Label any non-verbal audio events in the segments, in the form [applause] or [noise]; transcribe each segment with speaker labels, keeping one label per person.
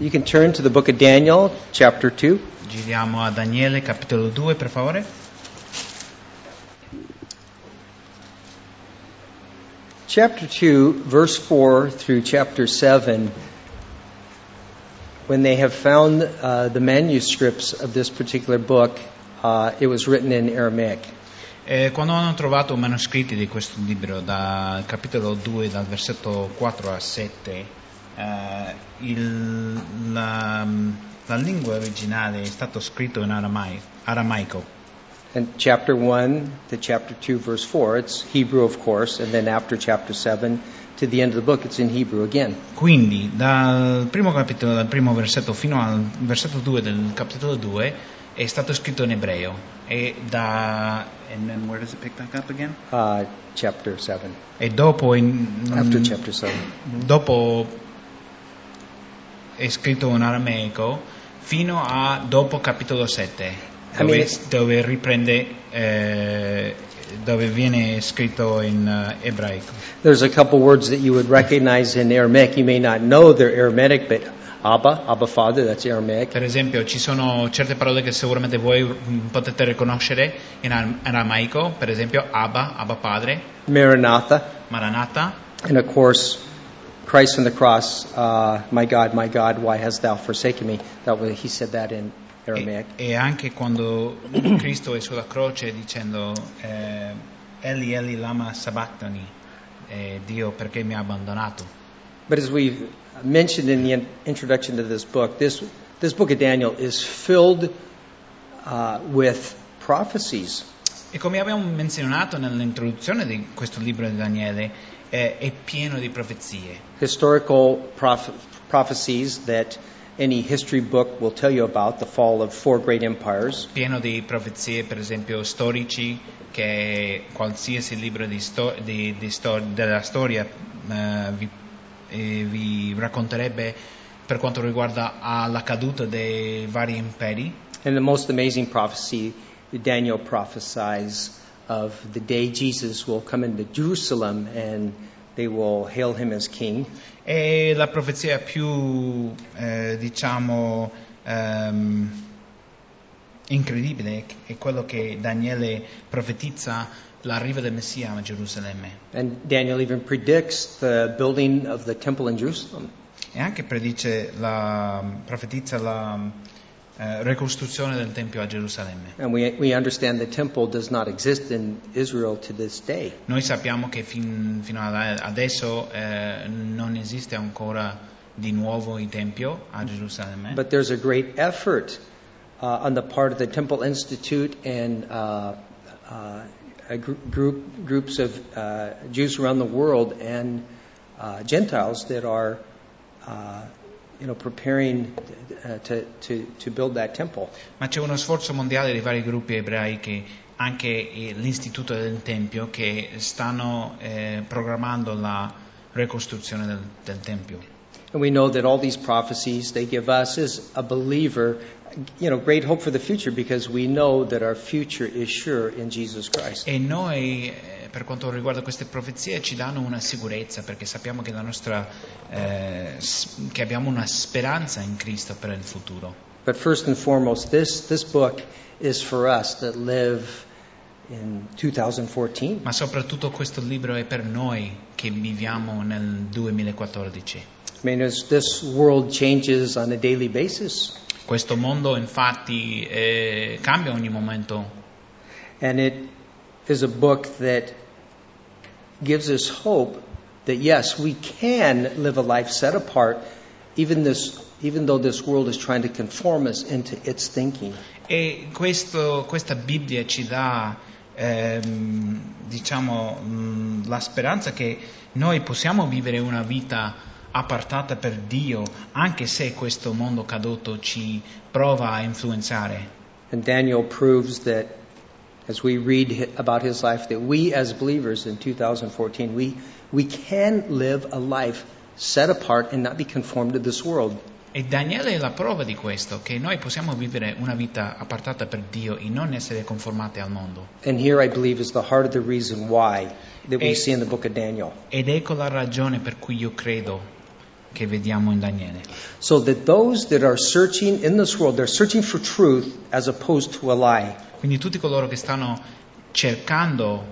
Speaker 1: You can turn to the book of Daniel, chapter 2.
Speaker 2: Giriamo a Daniele capitolo 2 per favore.
Speaker 1: Chapter 2, verse 4 through chapter 7, when they have found uh, the manuscripts of this particular book, uh, it was written in Aramaic.
Speaker 2: Eh, quando hanno trovato manoscritti di questo libro, dal capitolo 2, dal versetto 4 a 7, eh, il- la, la lingua originale è stato scritto in aramai- aramaico.
Speaker 1: And chapter 1 to chapter 2, verse 4, it's Hebrew, of course, and then after chapter 7 to the end of the book, it's in Hebrew again.
Speaker 2: Quindi dal primo capitolo, dal primo versetto fino al versetto 2 del capitolo 2 è stato scritto in ebreo. E da... And then where does it pick back up again?
Speaker 1: Uh, chapter 7,
Speaker 2: E dopo in,
Speaker 1: after chapter 7.
Speaker 2: dopo è scritto in aramaico fino a dopo capitolo 7
Speaker 1: I mean,
Speaker 2: dove, dove riprende eh, dove viene scritto in eh, ebraico
Speaker 1: There's a couple words that you would recognize in Aramaic. You may not know they're Aramaic, but Abba, Abba Father, that's Aramaic.
Speaker 2: per esempio ci sono certe parole che sicuramente voi mm, potete riconoscere in ar- aramaico per esempio Abba, Abba Padre
Speaker 1: Maranatha,
Speaker 2: Maranatha
Speaker 1: and of course, Christ on the cross, uh, my God, my God, why hast thou forsaken me? That was, he said that in Aramaic.
Speaker 2: E, e anche quando Cristo è sulla croce dicendo eh, Eli Eli lama sabachthani eh, Dio perché mi ha abbandonato
Speaker 1: But as we've mentioned in the introduction to this book, this, this book of Daniel is filled uh, with prophecies.
Speaker 2: E come abbiamo menzionato nell'introduzione di questo libro di Daniele eh, è pieno di profezie
Speaker 1: historical proph- prophecies that any history book will tell you about the fall of four great empires.
Speaker 2: pieno di profezie per esempio storici che qualsiasi libro di sto- di- di sto- della storia eh, vi, eh, vi racconterebbe per quanto riguarda alla caduta dei vari imperi
Speaker 1: And the most amazing prophecy, Daniel prophesies of the day Jesus will come into Jerusalem and they will hail him as king.
Speaker 2: E la profezia più, eh, diciamo, ehm, incredibile è quello che Daniele profetizza l'arrivo del Messia a Gerusalemme.
Speaker 1: And Daniel even predicts the building of the temple in Jerusalem.
Speaker 2: E anche predice la, profetizza la eh, ricostruzione del Tempio a Gerusalemme.
Speaker 1: And we, we understand the temple does not exist in Israel to this day.
Speaker 2: Noi sappiamo che fin- fino ad adesso eh, non esiste ancora di nuovo il Tempio a Gerusalemme.
Speaker 1: But there's a great effort uh, on the part of the Temple Institute and uh, uh, a gr- group, groups of uh, Jews around the world and uh, Gentiles that are, uh, you know, preparing uh, to, to, to build that temple.
Speaker 2: Ma c'è uno sforzo mondiale di vari gruppi ebraici, anche eh, l'Istituto del Tempio, che stanno eh, programmando la ricostruzione del, del Tempio.
Speaker 1: And we know that all these prophecies they give us as a believer, you know, great hope for the future because we know that our future is sure in Jesus Christ.
Speaker 2: E noi, eh, per quanto riguarda queste profezie, ci danno una sicurezza, perché sappiamo che, la nostra, eh, che abbiamo una speranza in Cristo per il futuro.
Speaker 1: But first and foremost, this, this book is for us that live in 2014.
Speaker 2: Ma soprattutto questo libro è per noi che viviamo nel 2014.
Speaker 1: I mean, this world changes on a daily basis,
Speaker 2: Questo mondo infatti eh, cambia ogni momento
Speaker 1: and it is a book that gives us hope that yes, we can live a life set apart, even this, even though this world is trying to conform us into its thinking.
Speaker 2: E questo- questa Bibbia ci dà, ehm, diciamo, mh, la speranza che noi possiamo vivere una vita appartata per Dio, anche se questo mondo caduto ci prova a influenzare.
Speaker 1: And Daniel proves that as we read about his life, that we as believers in 2014, we, we can live a life set apart and not be conformed to this world.
Speaker 2: E Daniele è la prova di questo, che noi possiamo vivere una vita appartata per Dio e non essere conformati al mondo.
Speaker 1: Daniel.
Speaker 2: Ed ecco la ragione per cui io credo che vediamo in Daniele.
Speaker 1: So that those that are searching in this world, they're searching for truth as opposed to a lie.
Speaker 2: Quindi tutti coloro che stanno cercando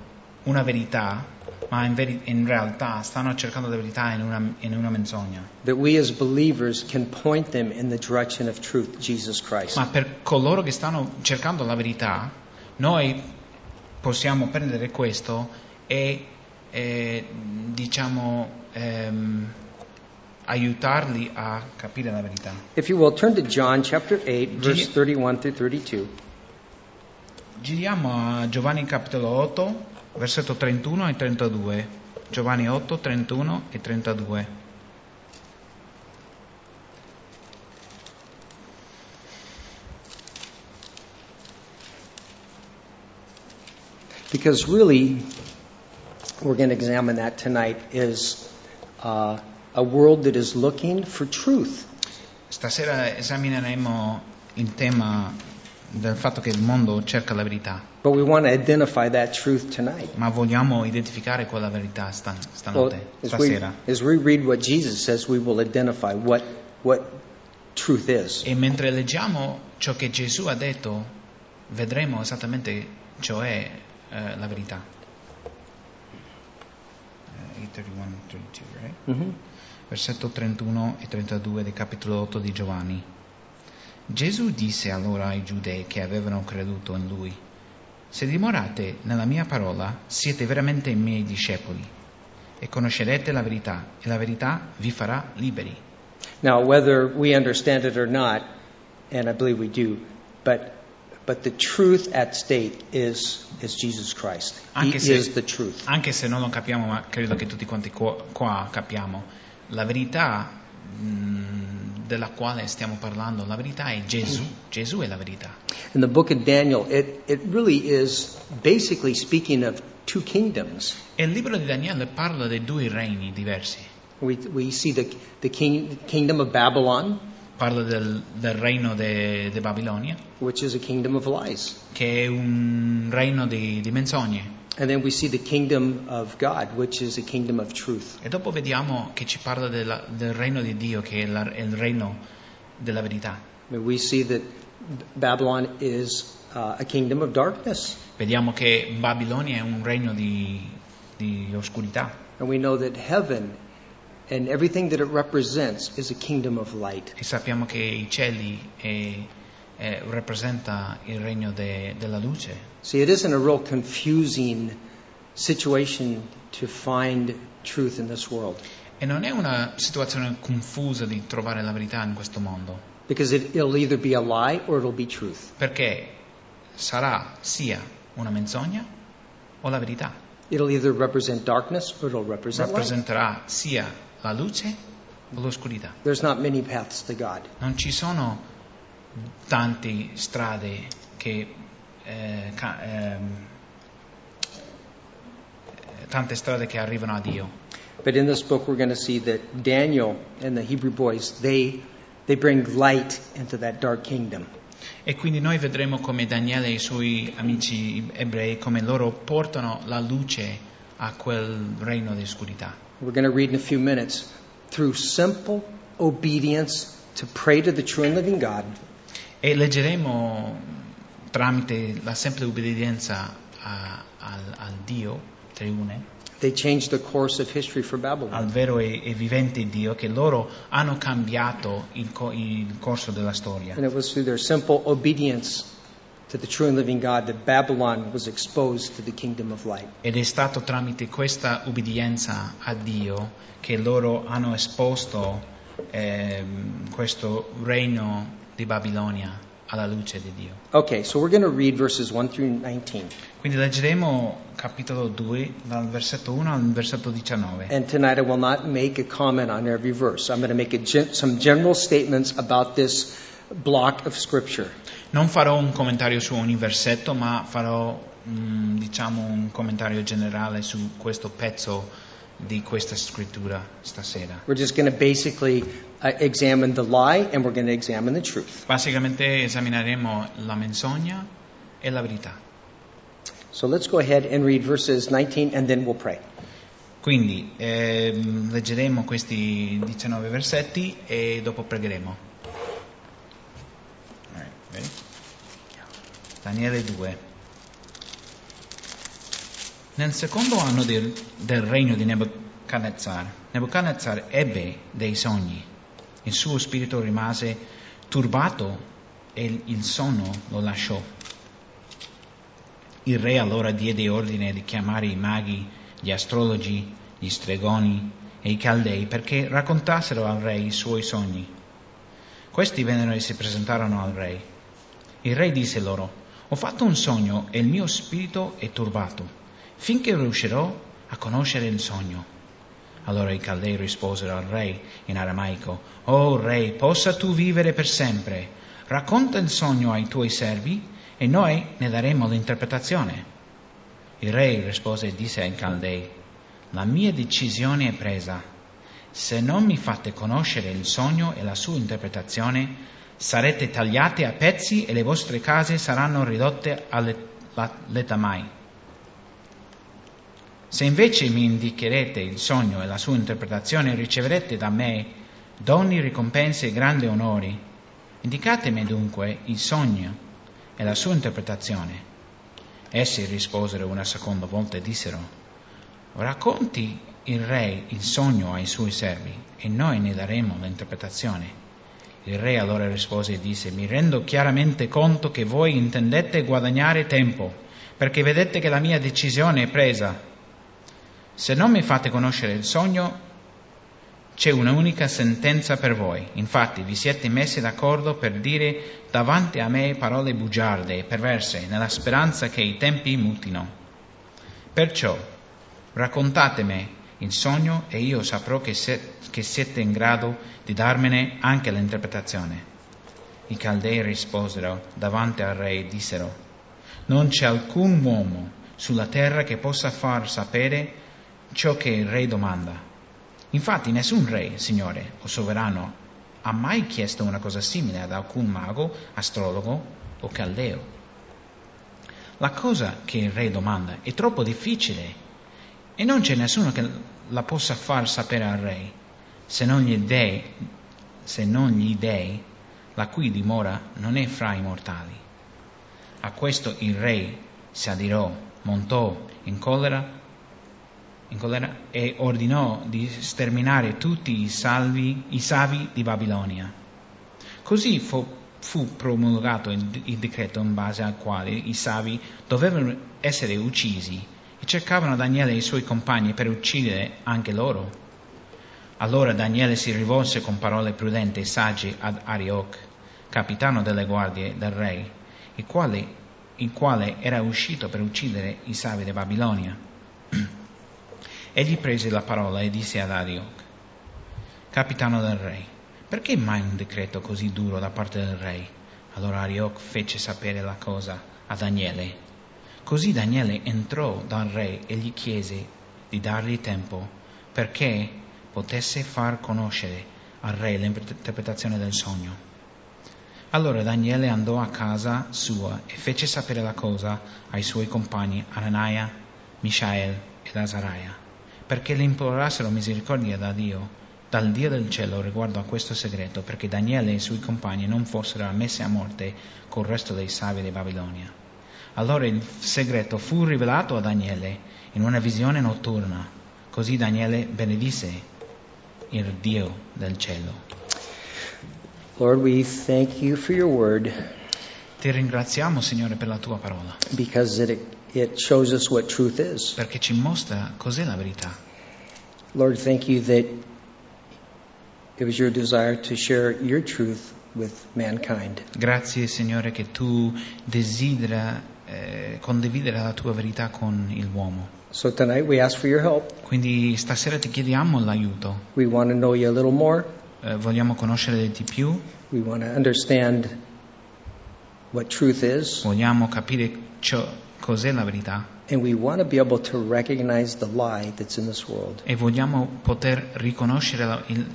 Speaker 2: una verità, ma in, veri- in realtà stanno cercando la verità in una, in una menzogna.
Speaker 1: That we as believers can point them in the direction of truth, Jesus Christ.
Speaker 2: Ma per coloro che stanno cercando la verità, noi possiamo prendere questo e, e, diciamo ehm, aiutarli a capire la verità.
Speaker 1: If you will, turn to John chapter 8, verse
Speaker 2: Gi-
Speaker 1: 31 through 32.
Speaker 2: Giriamo a Giovanni capitolo 8, versetto 31 e 32. Giovanni 8, 31 e 32.
Speaker 1: Because really, we're going to examine that tonight, is uh, a world that is looking for truth.
Speaker 2: Stasera esamineremo il tema del fatto che il mondo cerca la verità,
Speaker 1: But we want to identify that truth tonight.
Speaker 2: ma vogliamo identificare quella verità stan-
Speaker 1: Well,
Speaker 2: stanotte,
Speaker 1: as, we,
Speaker 2: stasera.
Speaker 1: as we says, we identify what, what.
Speaker 2: E mentre leggiamo ciò che Gesù ha detto, vedremo esattamente ciò è eh, la verità. Eh, 8:31, 32, right?
Speaker 1: Mhm.
Speaker 2: versetto 31 e 32 del capitolo 8 di Giovanni. Gesù disse allora ai giudei che avevano creduto in lui, se dimorate nella mia parola, siete veramente i miei discepoli e conoscerete la verità e la verità vi farà liberi.
Speaker 1: Now, whether we understand it or not, and I believe we do, but, but the truth at stake is, is Jesus Christ. He
Speaker 2: Anche se-
Speaker 1: is the truth.
Speaker 2: Anche se non lo capiamo, ma credo che tutti quanti qua, qua capiamo, la verità della quale stiamo parlando, la verità è Gesù, Gesù è la verità.
Speaker 1: In the book of Daniel, it, it really is basically speaking of two kingdoms.
Speaker 2: E il libro di Daniele parla dei due regni diversi.
Speaker 1: We, we see the, the king, kingdom of Babylon,
Speaker 2: Parla del, del reino di Babilonia,
Speaker 1: which is a kingdom of lies.
Speaker 2: che è un regno di, di menzogne.
Speaker 1: And then we see the kingdom of God, which is a kingdom of truth.
Speaker 2: E dopo vediamo che ci parla della- del regno di Dio, che è, la- è il regno della verità.
Speaker 1: I mean, we see that Babylon is uh, a kingdom of darkness.
Speaker 2: Vediamo che Babilonia è un regno di, di oscurità.
Speaker 1: And we know that heaven and everything that it represents is a kingdom of light.
Speaker 2: E sappiamo che i cieli è- è- rappresenta il regno de- della luce.
Speaker 1: See, it isn't a real confusing situation to find truth in this world
Speaker 2: E non è una situazione confusa di trovare la verità in questo mondo,
Speaker 1: because it, it'll either be a lie or it'll be truth.
Speaker 2: perché sarà sia una menzogna o la verità.
Speaker 1: It'll either represent darkness or it'll represent light.
Speaker 2: Rappresenterà sia la luce o l'oscurità.
Speaker 1: There's not many paths to God.
Speaker 2: Non ci sono tante strade che eh, ca- ehm, eh, tante strade che arrivano a Dio.
Speaker 1: But in this book, we're going to see that Daniel and the Hebrew boys, they, they bring light into that dark kingdom.
Speaker 2: E quindi noi vedremo come Daniele e i suoi amici ebrei, come loro portano la luce a quel regno di oscurità.
Speaker 1: We're going to read in a few minutes. Through simple obedience to pray to the true and living God,
Speaker 2: E leggeremo tramite la semplice obbedienza a- al, al Dio triune,
Speaker 1: they changed the course of history for
Speaker 2: al
Speaker 1: Babylon.
Speaker 2: vero e, e vivente Dio, che loro hanno cambiato il, co- il corso della storia.
Speaker 1: And it was through their simple obedience to the true and living God that Babylon was exposed to the kingdom of light.
Speaker 2: Ed è stato tramite questa ubbidienza a Dio che loro hanno esposto ehm, questo regno di Babilonia alla luce di Dio.
Speaker 1: Okay, so we're going to read verses 1 through 19.
Speaker 2: Quindi leggeremo capitolo 2 dal versetto 1 al versetto 19.
Speaker 1: And tonight I will not make a comment on every verse. I'm going to make gen- some general statements about this block of Scripture.
Speaker 2: Non farò un commentario su ogni versetto, ma farò mm, diciamo un commentario generale su questo pezzo di questa scrittura stasera.
Speaker 1: We're just going to basically uh, examine the lie and we're going to examine the truth.
Speaker 2: Basicamente esamineremo la menzogna e la verità.
Speaker 1: So let's go ahead and read verses 19 and then we'll pray.
Speaker 2: Quindi ehm, leggeremo questi 19 versetti e dopo pregheremo. Ready? Daniele 2. Nel secondo anno del, del regno di Nebuchadnezzar, Nebuchadnezzar ebbe dei sogni. Il suo spirito rimase turbato e il sonno lo lasciò. Il re allora diede ordine di chiamare i maghi, gli astrologi, gli stregoni e i caldei perché raccontassero al re i suoi sogni. Questi vennero e si presentarono al re. Il re disse loro, ho fatto un sogno e il mio spirito è turbato, finché riuscirò a conoscere il sogno. Allora i caldei risposero al re in aramaico, Oh re, possa tu vivere per sempre. Racconta il sogno ai tuoi servi e noi ne daremo l'interpretazione. Il re rispose e disse ai caldei, La mia decisione è presa. Se non mi fate conoscere il sogno e la sua interpretazione, sarete tagliate a pezzi e le vostre case saranno ridotte all'etamai. Se invece mi indicherete il sogno e la sua interpretazione, riceverete da me doni, ricompense e grandi onori. Indicatemi dunque il sogno e la sua interpretazione. Essi risposero una seconda volta e dissero, racconti il re il sogno ai suoi servi e noi ne daremo l'interpretazione. Il re allora rispose e disse, mi rendo chiaramente conto che voi intendete guadagnare tempo, perché vedete che la mia decisione è presa. Se non mi fate conoscere il sogno, c'è un'unica sentenza per voi. Infatti vi siete messi d'accordo per dire davanti a me parole bugiarde e perverse, nella speranza che i tempi mutino. Perciò raccontatemi il sogno e io saprò che, se, che siete in grado di darmene anche l'interpretazione. I caldei risposero davanti al re e dissero, non c'è alcun uomo sulla terra che possa far sapere ciò che il re domanda Infatti nessun re, signore o sovrano, ha mai chiesto una cosa simile ad alcun mago, astrologo o caldeo. La cosa che il re domanda è troppo difficile e non c'è nessuno che la possa far sapere al re, se non gli dei, se non gli dei la cui dimora non è fra i mortali. A questo il re si adirò, montò in collera e ordinò di sterminare tutti i, salvi, i savi di Babilonia. Così fu, fu promulgato il, il decreto in base al quale i savi dovevano essere uccisi e cercavano Daniele e i suoi compagni per uccidere anche loro. Allora Daniele si rivolse con parole prudenti e sagge ad Arioch, capitano delle guardie del re, il quale, il quale era uscito per uccidere i savi di Babilonia. [clears throat] Egli prese la parola e disse ad Arioch, capitano del re, perché mai un decreto così duro da parte del re? Allora Arioch fece sapere la cosa a Daniele. Così Daniele entrò dal re e gli chiese di dargli tempo perché potesse far conoscere al re l'interpretazione del sogno. Allora Daniele andò a casa sua e fece sapere la cosa ai suoi compagni Anania, Mishael ed Azariah perché le implorassero misericordia da Dio, dal Dio del cielo riguardo a questo segreto, perché Daniele e i suoi compagni non fossero ammessi a morte col resto dei savi di Babilonia. Allora il segreto fu rivelato a Daniele in una visione notturna. Così Daniele benedisse il Dio del cielo.
Speaker 1: Lord, we thank you for your word.
Speaker 2: Ti ringraziamo, Signore, per la tua parola.
Speaker 1: Because it it shows us what truth is.
Speaker 2: Perché ci mostra cos'è la verità.
Speaker 1: Lord, thank you that it was your desire to share your truth with mankind.
Speaker 2: Grazie Signore che tu desidera eh, condividere la tua verità con l'uomo.
Speaker 1: So tonight we ask for your help.
Speaker 2: Quindi stasera ti chiediamo l'aiuto.
Speaker 1: We want to know you a little more.
Speaker 2: Eh, vogliamo conoscere di più.
Speaker 1: We want to understand what truth is.
Speaker 2: Vogliamo capire ciò cos'è la verità. E vogliamo poter riconoscere la, il,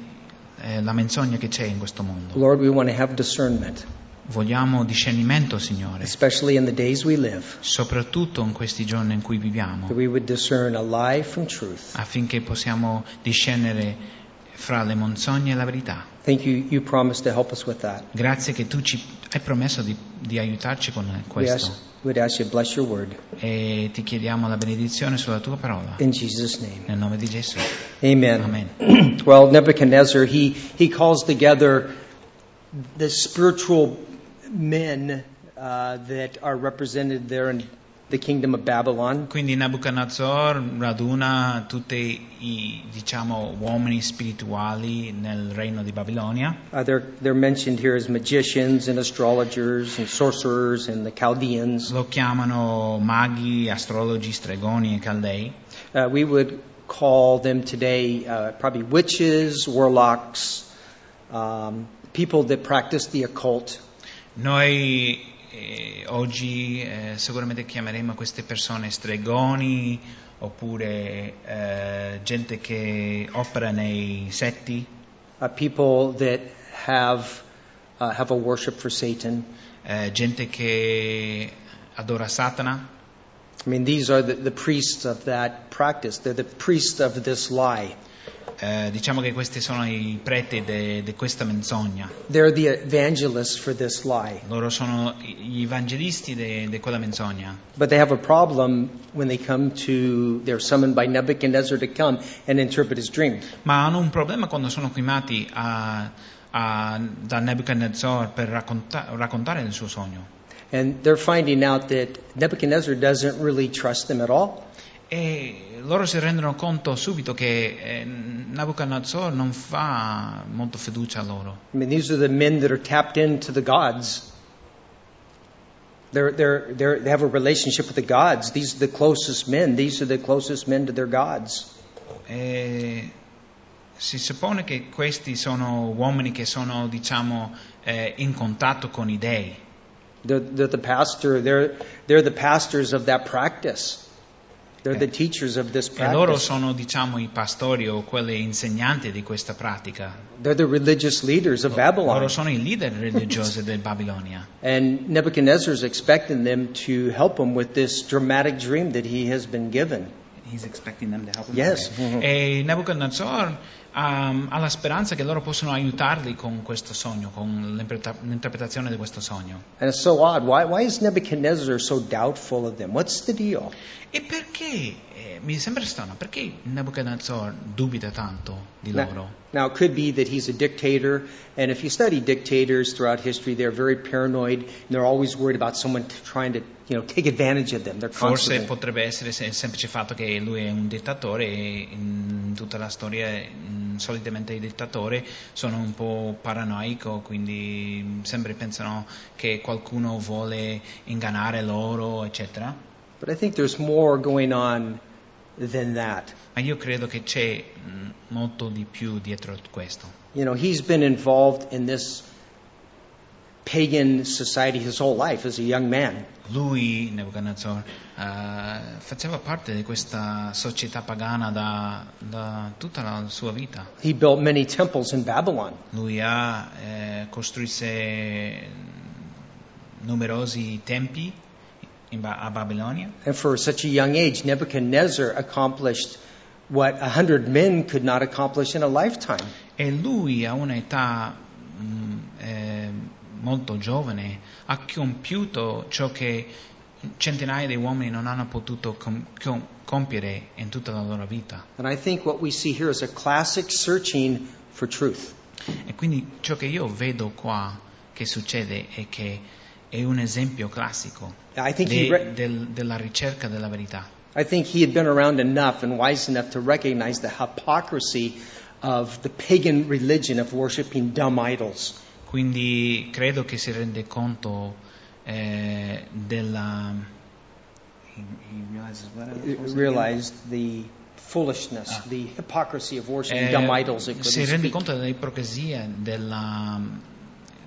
Speaker 2: eh, la menzogna che c'è in questo mondo.
Speaker 1: Lord, we want to have discernment.
Speaker 2: Vogliamo discernimento, Signore,
Speaker 1: especially in the days we live,
Speaker 2: soprattutto in questi giorni in cui viviamo,
Speaker 1: that we would discern a lie from truth.
Speaker 2: affinché possiamo discernere fra le menzogne e la verità.
Speaker 1: Thank you. You promised to help us with that.
Speaker 2: Grazie che tu ci hai promesso di, di aiutarci con
Speaker 1: We
Speaker 2: questo
Speaker 1: ask, would ask you to bless your word
Speaker 2: e ti chiediamo la benedizione sulla tua parola.
Speaker 1: in Jesus' name.
Speaker 2: Nel nome di Gesù.
Speaker 1: Amen.
Speaker 2: Amen. [clears throat]
Speaker 1: well, Nebuchadnezzar, he, he calls together the spiritual men uh, that are represented there in the kingdom of Babylon.
Speaker 2: Quindi Nabucodonosor raduna tutti i diciamo, uomini spirituali nel regno di Babilonia.
Speaker 1: Uh, they're, they're mentioned here as magicians and astrologers and sorcerers and the Chaldeans.
Speaker 2: Lo chiamano maghi, astrologi, stregoni e caldei.
Speaker 1: Uh, we would call them today uh, probably witches, warlocks, um, people that practice the occult.
Speaker 2: Noi eh, oggi eh, sicuramente chiameremo queste persone stregoni oppure eh, gente che opera nei setti,
Speaker 1: uh, people that have uh, have a worship for Satan.
Speaker 2: eh, gente che adora Satana.
Speaker 1: I mean, these are the, the priests of that practice. They're the priests of this lie.
Speaker 2: Eh, diciamo che questi sono i preti di questa menzogna.
Speaker 1: The evangelists for this lie.
Speaker 2: Loro sono gli evangelisti di quella menzogna.
Speaker 1: But they have a problem when they come to, they're summoned by Nebuchadnezzar to come and interpret his dream.
Speaker 2: Ma hanno un problema quando sono chiamati a- a- da Nebuchadnezzar per racconta- raccontare il suo sogno.
Speaker 1: And they're finding out that Nebuchadnezzar doesn't really trust them at all.
Speaker 2: E loro si rendono conto subito che eh, Nabucodonosor non fa molto fiducia a loro.
Speaker 1: I mean, these are the men that are tapped into the gods. They're, they're, they're, they have a relationship with the gods. These are the closest men. These are the closest men to their gods.
Speaker 2: E si suppone che questi sono uomini che sono, diciamo, eh, in contatto con i dei.
Speaker 1: They're, they're the pastor. They're, they're the pastors of that practice. They're the eh, teachers of this
Speaker 2: E loro
Speaker 1: practice.
Speaker 2: sono, diciamo, i pastori o quelli insegnanti di questa pratica.
Speaker 1: They're the religious leaders of
Speaker 2: Loro
Speaker 1: Babylon.
Speaker 2: sono i leader religiosi [laughs] del Babilonia.
Speaker 1: And Nebuchadnezzar is expecting them to help him with this dramatic dream that he has been given.
Speaker 2: He's expecting them to help him.
Speaker 1: Yes.
Speaker 2: E Nebuchadnezzar um, ha la speranza che loro possano aiutarli con questo sogno, con l'interpreta- l'interpretazione di questo sogno.
Speaker 1: And it's so odd. Why, why is Nebuchadnezzar so doubtful of them? What's the deal?
Speaker 2: E perché, eh, mi sembra strano, perché Nebuchadnezzar dubita tanto di loro?
Speaker 1: Now, it could be that he's a dictator, and if you study dictators throughout history, they're very paranoid, and they're always worried about someone trying to, you know, take advantage of them. They're
Speaker 2: Forse potrebbe essere se- il semplice fatto che lui è un dittatore e in tutta la storia mm, solitamente i dittatori sono un po' paranoico, quindi mm, sempre pensano che qualcuno vuole ingannare loro, eccetera.
Speaker 1: But I think there's more going on than that.
Speaker 2: Ma io credo che c'è mm, molto di più dietro questo.
Speaker 1: You know, he's been involved in this pagan society his whole life as a young man.
Speaker 2: Lui, Nebuchadnezzar, eh, faceva parte di questa società pagana da, da tutta la sua vita.
Speaker 1: He built many temples in Babylon.
Speaker 2: Lui ha eh, costruisse numerosi tempi Ba- a Babilonia
Speaker 1: And for such a young age, Nebuchadnezzar accomplished what a hundred men could not accomplish in a lifetime.
Speaker 2: e lui a un'età mm, eh, molto giovane ha compiuto ciò che centinaia di uomini non hanno potuto com- com- compiere in tutta la loro vita.
Speaker 1: And I think what we see here is a classic searching for truth.
Speaker 2: E quindi ciò che io vedo qua che succede è che è un esempio classico
Speaker 1: he,
Speaker 2: de-
Speaker 1: re-
Speaker 2: del- della ricerca della verità.
Speaker 1: I think he had been around enough and wise enough to recognize the hypocrisy of the pagan religion of worshiping dumb idols.
Speaker 2: Quindi credo che si rende conto eh, della...
Speaker 1: Realized the foolishness,
Speaker 2: Ah.
Speaker 1: the hypocrisy of worshiping
Speaker 2: Eh,
Speaker 1: dumb idols
Speaker 2: si rende
Speaker 1: speak.
Speaker 2: conto dell'ipocrisia della,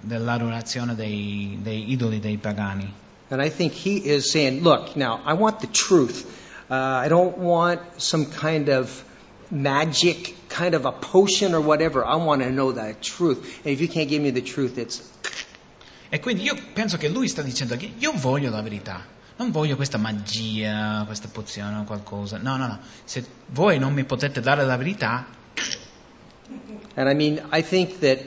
Speaker 2: dell'adorazione dei, dei idoli dei pagani.
Speaker 1: And I think he is saying, look, now, I want the truth. Uh, I don't want some kind of magic, kind of a potion or whatever. I want to know the truth. And if you can't give me the truth, it's. [laughs]
Speaker 2: E quindi io penso che lui sta dicendo che io voglio la verità, non voglio questa magia, questa pozione o qualcosa. No, no, no. Se voi non mi potete dare la verità,
Speaker 1: And I mean, I think that,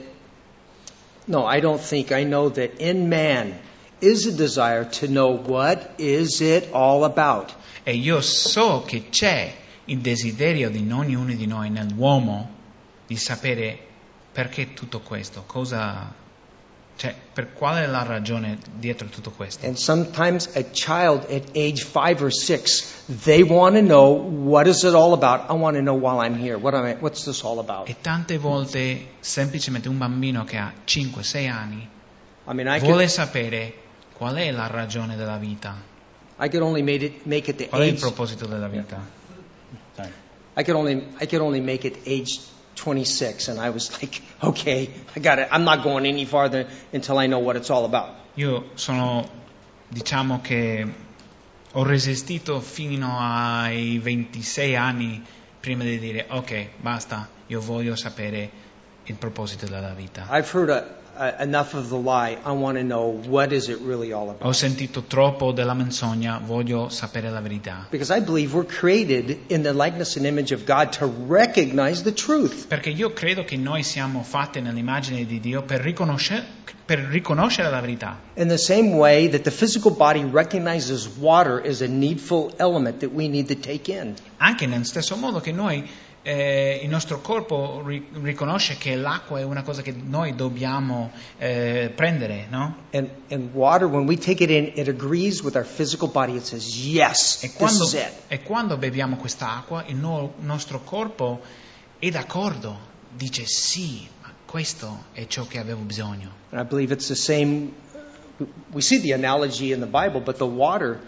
Speaker 1: no, I don't think, I know that in man is a desire to know what is it all about.
Speaker 2: e io so che c'è il desiderio di ognuno di noi, nell'uomo, di sapere perché tutto questo, cosa, cioè, per quale è la ragione dietro tutto questo.
Speaker 1: And sometimes a child at age five or six, they want to know what is it all about. I want to know while I'm here. What am I, what's this all about?
Speaker 2: E tante volte semplicemente un bambino che ha 5-6 anni
Speaker 1: I mean, I
Speaker 2: vuole
Speaker 1: could,
Speaker 2: sapere qual è la ragione della vita,
Speaker 1: I could only make it, make it the
Speaker 2: qual è il
Speaker 1: age.
Speaker 2: proposito della vita. Dai.
Speaker 1: I could only, I could only make it age 26, and I was like, [laughs] okay, I got it. I'm not going any farther until I know what it's all about.
Speaker 2: Io sono, diciamo che ho resistito fino ai 26 anni prima di dire ok, basta, io voglio sapere il proposito della vita.
Speaker 1: I've heard a, a, enough of the lie. I want to know what is it really all about.
Speaker 2: Ho sentito troppo della menzogna, voglio sapere la verità.
Speaker 1: Because I believe we're created in the likeness and image of God to recognize the truth.
Speaker 2: Perché io credo che noi siamo fatti nell'immagine di Dio per riconoscere, per riconoscere la verità.
Speaker 1: In the same way that the physical body recognizes water as a needful element that we need to take in.
Speaker 2: Anche nello stesso modo che noi, eh, il nostro corpo ri- riconosce che l'acqua è una cosa che noi dobbiamo eh, prendere, no?
Speaker 1: And, and water, when we take it in, it agrees with our physical body. It says, yes,
Speaker 2: E
Speaker 1: this
Speaker 2: quando,
Speaker 1: is it.
Speaker 2: e quando beviamo quest'acqua, il no- nostro corpo è d'accordo, dice sì, ma questo è ciò che avevo bisogno.
Speaker 1: And I believe it's the same. We see the analogy in the Bible, but the water,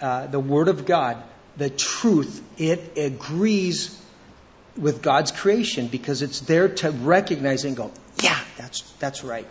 Speaker 1: uh, the Word of God, the truth, it agrees with God's creation because it's there to recognize and go, yeah, that's, that's right.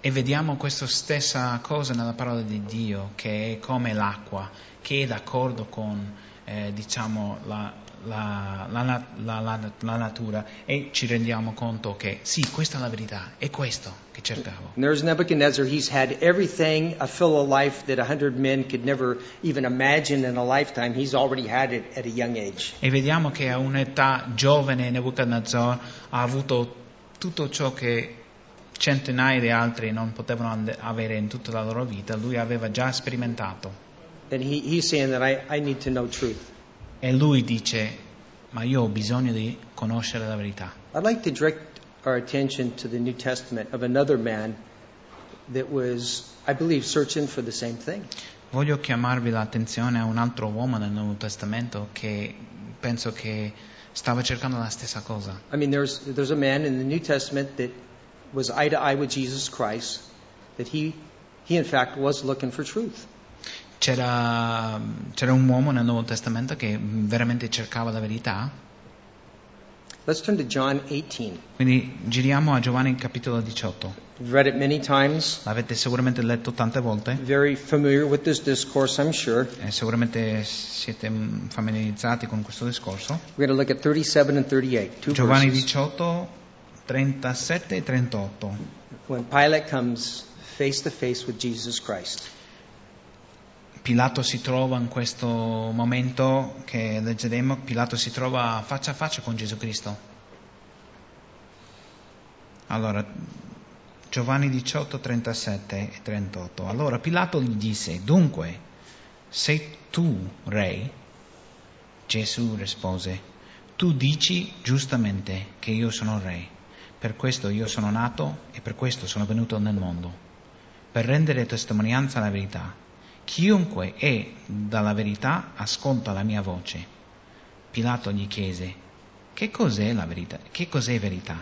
Speaker 2: E vediamo questa stessa cosa nella parola di Dio, che è come l'acqua, che è d'accordo con, eh, diciamo, la, la- la la- la- natura e ci rendiamo conto che sì, questa è la verità, è questo che cercavo.
Speaker 1: There's Nebuchadnezzar. He's had everything a fill of life that a hundred men could never even imagine in a lifetime. He's already had it at a young age.
Speaker 2: E vediamo che a un'età giovane Nebuchadnezzar ha avuto tutto ciò che centinaia di altri non potevano avere in tutta la loro vita, lui aveva già sperimentato.
Speaker 1: And he, he's saying that I, I need to know truth.
Speaker 2: E lui dice, ma io ho bisogno di conoscere la verità.
Speaker 1: I'd like to direct our attention to the New Testament of another man that was, I believe, searching for the same thing.
Speaker 2: Voglio chiamarvi l'attenzione a un altro uomo nel Nuovo Testamento che penso che stava cercando la stessa cosa.
Speaker 1: I mean, there's, there's a man in the New Testament that was eye to eye with Jesus Christ, that he, he in fact was looking for truth.
Speaker 2: C'era, c'era un uomo nel Nuovo Testamento che veramente cercava la verità.
Speaker 1: Let's turn to John 18.
Speaker 2: Quindi giriamo a Giovanni capitolo 18.
Speaker 1: You've read it many times,
Speaker 2: L'avete sicuramente letto tante volte
Speaker 1: very familiar with this discourse, I'm sure.
Speaker 2: e sicuramente siete familiarizzati con questo discorso.
Speaker 1: We're going to look at 37 and 38, two
Speaker 2: Giovanni
Speaker 1: verses.
Speaker 2: 18, 37 e 38.
Speaker 1: When Pilate comes face to face with Jesus Christ.
Speaker 2: Pilato si trova in questo momento che leggeremo, Pilato si trova faccia a faccia con Gesù Cristo. Allora, Giovanni 18, 37 e 38. Allora Pilato gli disse, dunque, sei tu re? Gesù rispose, tu dici giustamente che io sono re, per questo io sono nato e per questo sono venuto nel mondo, per rendere testimonianza alla verità. Chiunque è dalla verità ascolta la mia voce. Pilato gli chiese, che cos'è la verità? Che cos'è verità?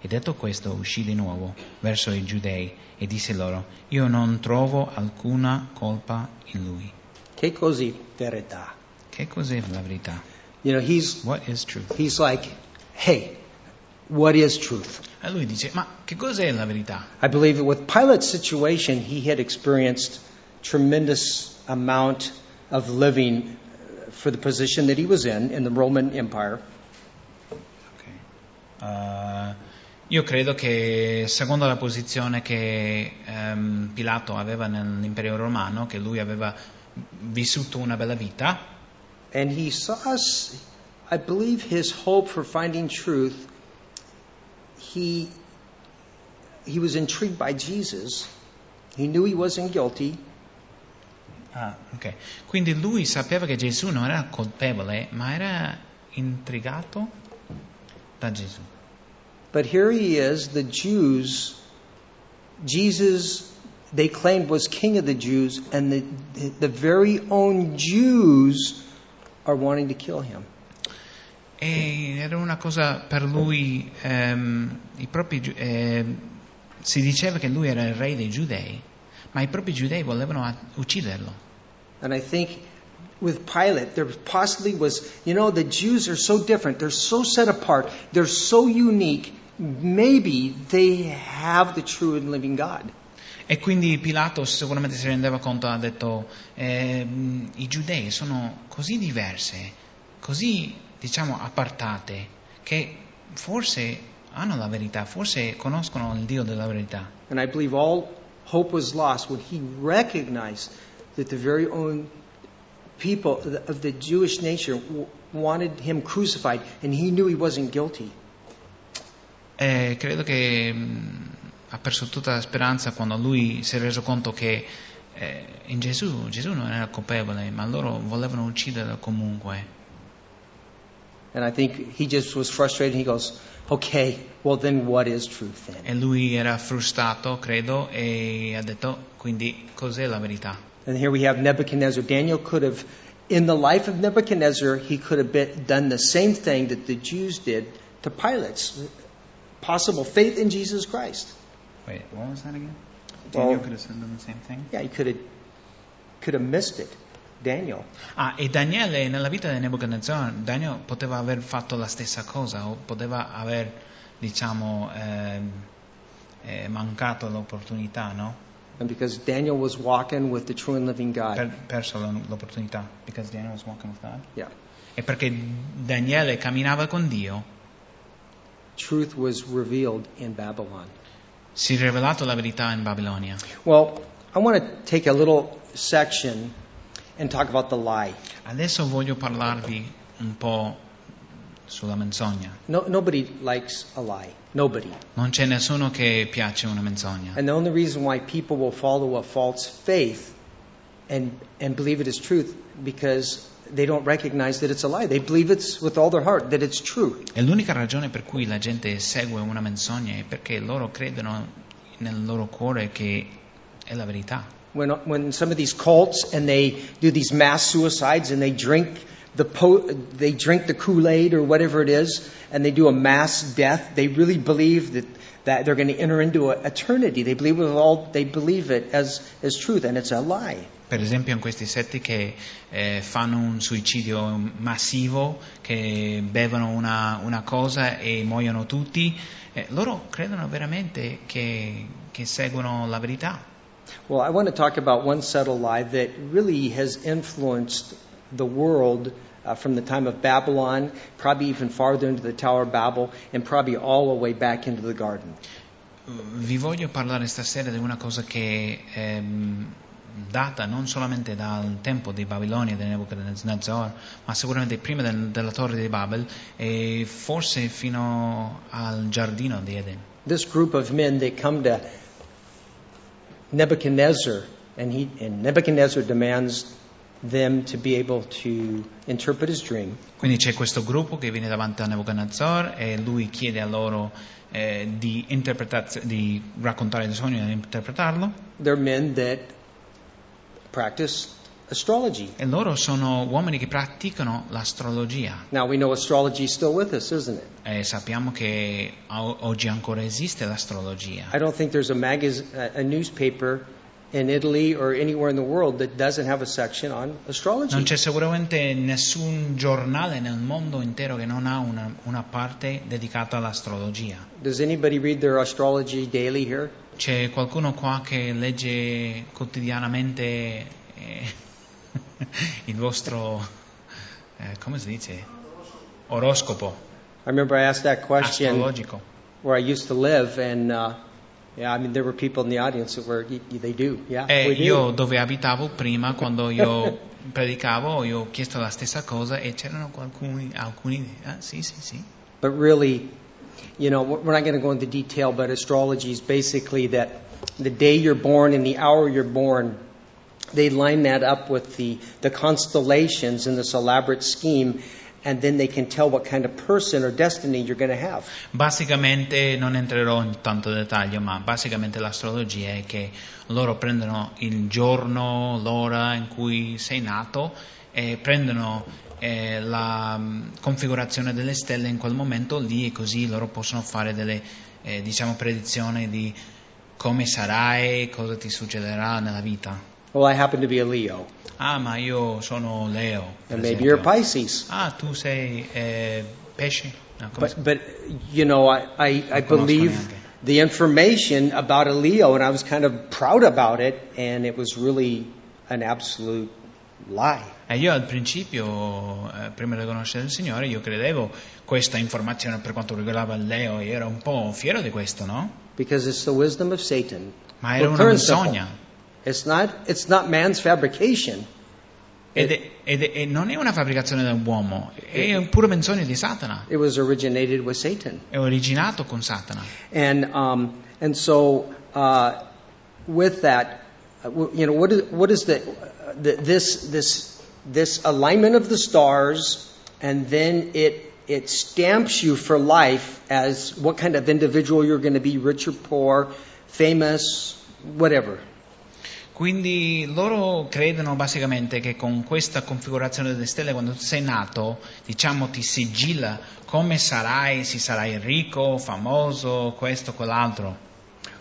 Speaker 2: E detto questo uscì di nuovo verso i giudei e disse loro, io non trovo alcuna colpa in lui.
Speaker 1: Che così verità?
Speaker 2: Che cos'è la verità?
Speaker 1: You know, he's
Speaker 2: What is truth?
Speaker 1: he's like, hey, what is truth?
Speaker 2: E lui dice, ma che cos'è la verità?
Speaker 1: I believe that with Pilate's situation, he had experienced tremendous amount of living for the position that he was in in the Roman Empire.
Speaker 2: Ok. Uh, Io credo che secondo la posizione che ehm, Pilato aveva nell'impero romano, che lui aveva vissuto una bella vita,
Speaker 1: And he saw us, I believe his hope for finding truth, he, he was intrigued by Jesus. He knew he wasn't guilty.
Speaker 2: Ah, ok. Quindi lui sapeva che Gesù non era colpevole, ma era intrigato da Gesù.
Speaker 1: But here he is, the Jews, Jesus, they claimed was king of the Jews, and the, the, very own Jews are wanting to kill him.
Speaker 2: E era una cosa per lui, ehm, i propri, ehm, si diceva che lui era il re dei giudei, ma i propri giudei volevano ucciderlo.
Speaker 1: And I think with Pilate, there possibly was, you know, the Jews are so different. They're so set apart. They're so unique. Maybe they have the true and living God.
Speaker 2: E quindi Pilato sicuramente si rendeva conto, ha detto, ehm, i giudei sono così diverse, così diciamo appartate, che forse hanno la verità, forse conoscono il Dio della verità.
Speaker 1: And I believe all hope was lost when he recognized that the very own people of the Jewish nation wanted him crucified, and he knew he wasn't guilty.
Speaker 2: E credo che mh, ha perso tutta la speranza quando lui si è reso conto che eh, in Gesù, Gesù non era colpevole, ma loro volevano ucciderlo comunque.
Speaker 1: And I think he just was frustrated. He goes, okay, well, then what is truth then?
Speaker 2: E lui era frustrato, credo, e ha detto, quindi cos'è la verità?
Speaker 1: And here we have Nebuchadnezzar. Daniel could have, in the life of Nebuchadnezzar, he could have been, done the same thing that the Jews did to Pilate's possible faith in Jesus Christ.
Speaker 2: Wait, what was that again?
Speaker 1: Daniel
Speaker 2: could have said the same thing?
Speaker 1: Yeah, he could have, could have missed it. Daniel.
Speaker 2: Ah, e Daniele, nella vita di Nebuchadnezzar, Daniel poteva aver fatto la stessa cosa, o poteva aver, diciamo, ehm, eh, mancato l'opportunità, no?
Speaker 1: And because Daniel was walking with the true and living God.
Speaker 2: Per- perso l'opportunità. Because Daniel was walking with God.
Speaker 1: Yeah.
Speaker 2: E perché Daniele camminava con Dio,
Speaker 1: Truth was revealed in Babylon.
Speaker 2: si è rivelato la verità in Babilonia.
Speaker 1: Well, I want to take a little section and talk about the lie.
Speaker 2: Adesso voglio parlarvi un po' sulla menzogna.
Speaker 1: No, nobody likes a lie. Nobody.
Speaker 2: Non c'è nessuno che piace una menzogna.
Speaker 1: And the only reason why people will follow a false faith and, and believe it is truth because they don't recognize that it's a lie. They believe it's with all their heart that it's true.
Speaker 2: E l'unica ragione per cui la gente segue una menzogna è perché loro credono nel loro cuore che è la verità.
Speaker 1: When, when some of these cults and they do these mass suicides and they drink the po- they drink the Kool-Aid or whatever it is and they do a mass death, they really believe that, that they're going to enter into eternity. They believe it all they believe it as, as truth and it's a lie.
Speaker 2: Per esempio in questi setti che eh, fanno un suicidio massivo, che bevono una, una cosa e muoiono tutti, eh, loro credono veramente che, che seguono la verità.
Speaker 1: Well, I want to talk about one subtle lie that really has influenced the world uh, from the time of Babylon, probably even farther into the Tower of Babel, and probably all the way back into the garden.
Speaker 2: Vi voglio parlare stasera di una cosa che ehm, data non solamente dal tempo di Babilonia, di Nebuchadnezzar, ma sicuramente prima del- della torre di Babel e forse fino al giardino di Eden.
Speaker 1: This group of men, they come to Nebuchadnezzar, and, he, and Nebuchadnezzar demands them to be able to interpret his dream.
Speaker 2: Quindi c'è questo gruppo che viene davanti a Nebuchadnezzar e lui chiede a loro eh, di, di raccontare il sogno e di interpretarlo.
Speaker 1: They're men that practice astrology.
Speaker 2: E loro sono uomini che praticano l'astrologia.
Speaker 1: Now, we know astrology is still with us, isn't it?
Speaker 2: E sappiamo che oggi ancora esiste l'astrologia.
Speaker 1: I don't think there's a, magaz- a a newspaper in Italy or anywhere in the world that doesn't have a section on astrology.
Speaker 2: Non c'è sicuramente nessun giornale nel mondo intero che non ha una, una parte dedicata all'astrologia.
Speaker 1: Does anybody read their astrology daily here?
Speaker 2: C'è qualcuno qua che legge quotidianamente eh, [laughs] il vostro, eh, come si dice? Oroscopo
Speaker 1: I remember I asked that question
Speaker 2: astrologico.
Speaker 1: where I used to live, and uh, yeah, I mean there were people in the audience that were they do, yeah,
Speaker 2: E
Speaker 1: we do.
Speaker 2: dove abitavo prima, quando io [laughs] predicavo, io ho chiesto la stessa cosa e c'erano qualcuni, alcuni, ah sì, sì, sì.
Speaker 1: But really, you know, we're not going to go into detail, but astrology is basically that the day you're born and the hour you're born, they line that up with the, the constellations in this elaborate scheme, and then they can tell what kind of person or destiny you're going to have.
Speaker 2: Basicamente, non entrerò in tanto dettaglio, ma basicamente l'astrologia è che loro prendono il giorno, l'ora in cui sei nato e prendono eh, la mm, configurazione delle stelle in quel momento lì e così loro possono fare delle eh, diciamo predizioni di come sarai, cosa ti succederà nella vita.
Speaker 1: Well, I happen to be a Leo,
Speaker 2: Ah, ma io sono Leo.
Speaker 1: and maybe
Speaker 2: esempio.
Speaker 1: you're Pisces.
Speaker 2: Ah, tu sei eh, pesce? No,
Speaker 1: But, but you know, I, I, I believe
Speaker 2: neanche.
Speaker 1: the information about a Leo, and I was kind of proud about it, and it was really an absolute lie.
Speaker 2: E io al principio, eh, prima di conoscere il Signore, io credevo questa informazione per quanto riguardava il Leo e ero un po' fiero di questo, no?
Speaker 1: Because it's the wisdom of Satan.
Speaker 2: Ma era una menzogna.
Speaker 1: It's not, it's not man's fabrication.
Speaker 2: Ed è- ed è- e non è una fabbricazione dell'uomo, è un puro menzogna di Satana.
Speaker 1: It was originated with Satan.
Speaker 2: È originato con Satana.
Speaker 1: And, um, and so, uh, with that, uh, you know, what is, what is the, the, this, this, this alignment of the stars, and then it, it stamps you for life as what kind of individual you're going to be, rich or poor, famous, whatever.
Speaker 2: Quindi loro credono basicamente che con questa configurazione delle stelle, quando tu sei nato, diciamo ti sigilla come sarai, se sarai ricco, famoso, questo, quell'altro,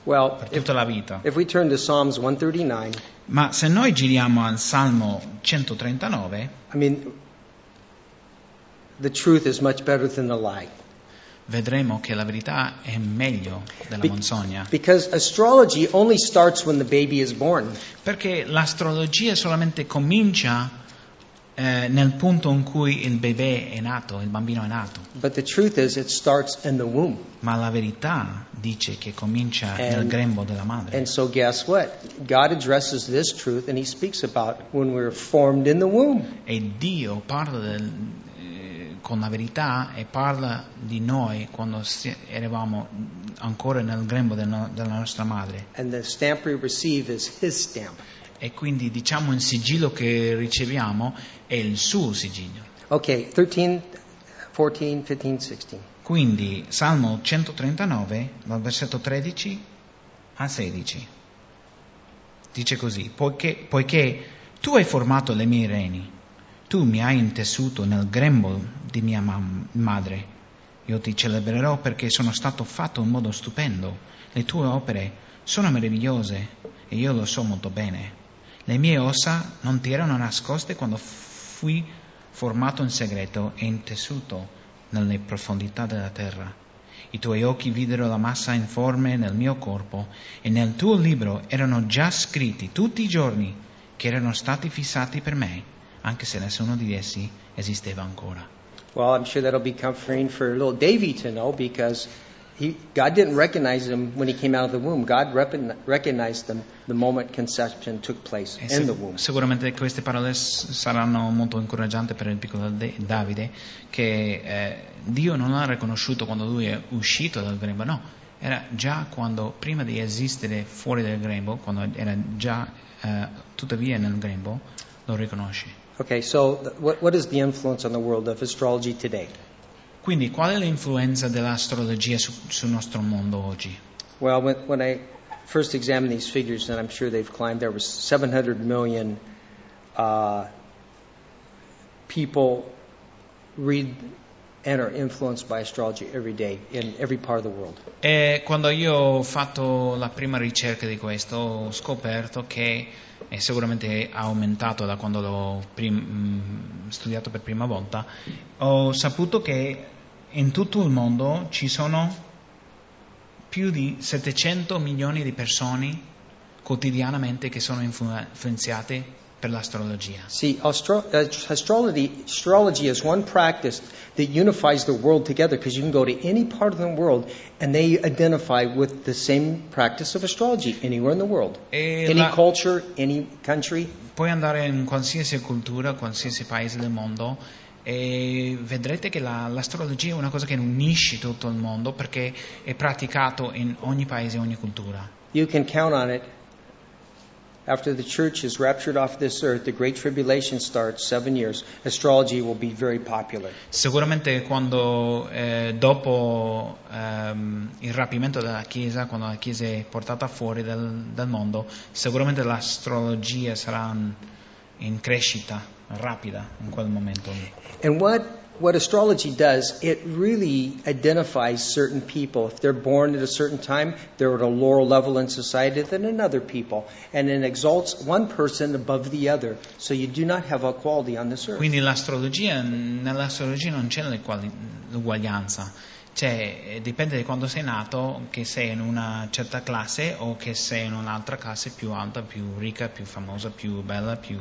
Speaker 1: Well,
Speaker 2: per
Speaker 1: if,
Speaker 2: tutta la vita.
Speaker 1: if we turn to Psalms 139,
Speaker 2: Ma se noi giriamo al Salmo 139,
Speaker 1: I mean, the truth is much better than the lie.
Speaker 2: Vedremo che la verità è meglio della menzogna.
Speaker 1: Because astrology only starts when the baby is born.
Speaker 2: Perché l'astrologia solamente comincia eh, nel punto in cui il bebè è nato, il bambino è nato.
Speaker 1: But the truth is, it starts in the womb.
Speaker 2: Ma la verità dice che comincia
Speaker 1: And-
Speaker 2: nel grembo della madre.
Speaker 1: And so, guess what? God addresses this truth and He speaks about when we're formed in the womb.
Speaker 2: E Dio parla del- con la verità e parla di noi quando eravamo ancora nel grembo della nostra madre. E quindi diciamo il sigillo che riceviamo è il suo sigillo.
Speaker 1: Okay, 13, 14, 15, 16.
Speaker 2: Quindi Salmo 139, dal versetto 13 a 16, dice così, poiché, poiché tu hai formato le mie reni, tu mi hai intessuto nel grembo di mia mam- madre, io ti celebrerò perché sono stato fatto in modo stupendo, le tue opere sono meravigliose e io lo so molto bene. Le mie ossa non ti erano nascoste quando fui formato in segreto e intessuto nelle profondità della terra. I tuoi occhi videro la massa informe nel mio corpo e nel tuo libro erano già scritti tutti i giorni che erano stati fissati per me, anche se nessuno di essi esisteva ancora.
Speaker 1: Well, I'm sure that'll be comforting for little Davy to know because he, God didn't recognize him when he came out of the womb. God recogni- recognized him the moment conception took place
Speaker 2: E
Speaker 1: in
Speaker 2: sic-
Speaker 1: the womb.
Speaker 2: sicuramente queste parole saranno molto incoraggianti per il piccolo De- Davide, che eh, Dio non l'ha riconosciuto quando lui è uscito dal grembo, no, era già quando, prima di esistere fuori dal grembo, quando era già eh, tuttavia nel grembo, lo riconosce.
Speaker 1: Okay, so what, what is the influence on the world of astrology today?
Speaker 2: Quindi qual è l'influenza dell'astrologia su- sul nostro mondo oggi?
Speaker 1: Well, when, when I first examined these figures, and I'm sure they've climbed, there was 700 million uh, people read and are influenced by astrology every day in every part of the world.
Speaker 2: E quando io ho fatto la prima ricerca di questo ho scoperto che e sicuramente ha aumentato da quando l'ho prim- mh, studiato per prima volta, ho saputo che in tutto il mondo ci sono più di 700 milioni di persone quotidianamente che sono influ- influenzate per l'astrologia.
Speaker 1: See, astro- uh, astrology, astrology is one practice that unifies the world together because you can go to any part of the world and they identify with the same practice of astrology anywhere in the world.
Speaker 2: E
Speaker 1: Any
Speaker 2: la-
Speaker 1: culture, any country.
Speaker 2: Puoi andare in qualsiasi cultura, qualsiasi paese del mondo e vedrete che la- l'astrologia è una cosa che unisce tutto il mondo perché è praticato in ogni paese ogni cultura.
Speaker 1: You can count on it. After the church is raptured off this earth, the Great Tribulation starts, seven years, astrology will be very popular.
Speaker 2: Sicuramente quando eh, dopo ehm, il rapimento della Chiesa, quando la Chiesa è portata fuori dal, dal mondo, sicuramente l'astrologia sarà in, in crescita rapida in quel momento.
Speaker 1: And what, what astrology does, it really identifies certain people. If they're born at a certain time, they're at a lower level in society than another people. And it exalts one person above the other. So you do not have equality on this earth.
Speaker 2: Quindi l'astrologia, nell'astrologia non c'è l'uguaglianza, cioè eh, dipende da quando sei nato, che sei in una certa classe o che sei in un'altra classe più alta, più ricca, più famosa, più bella, più...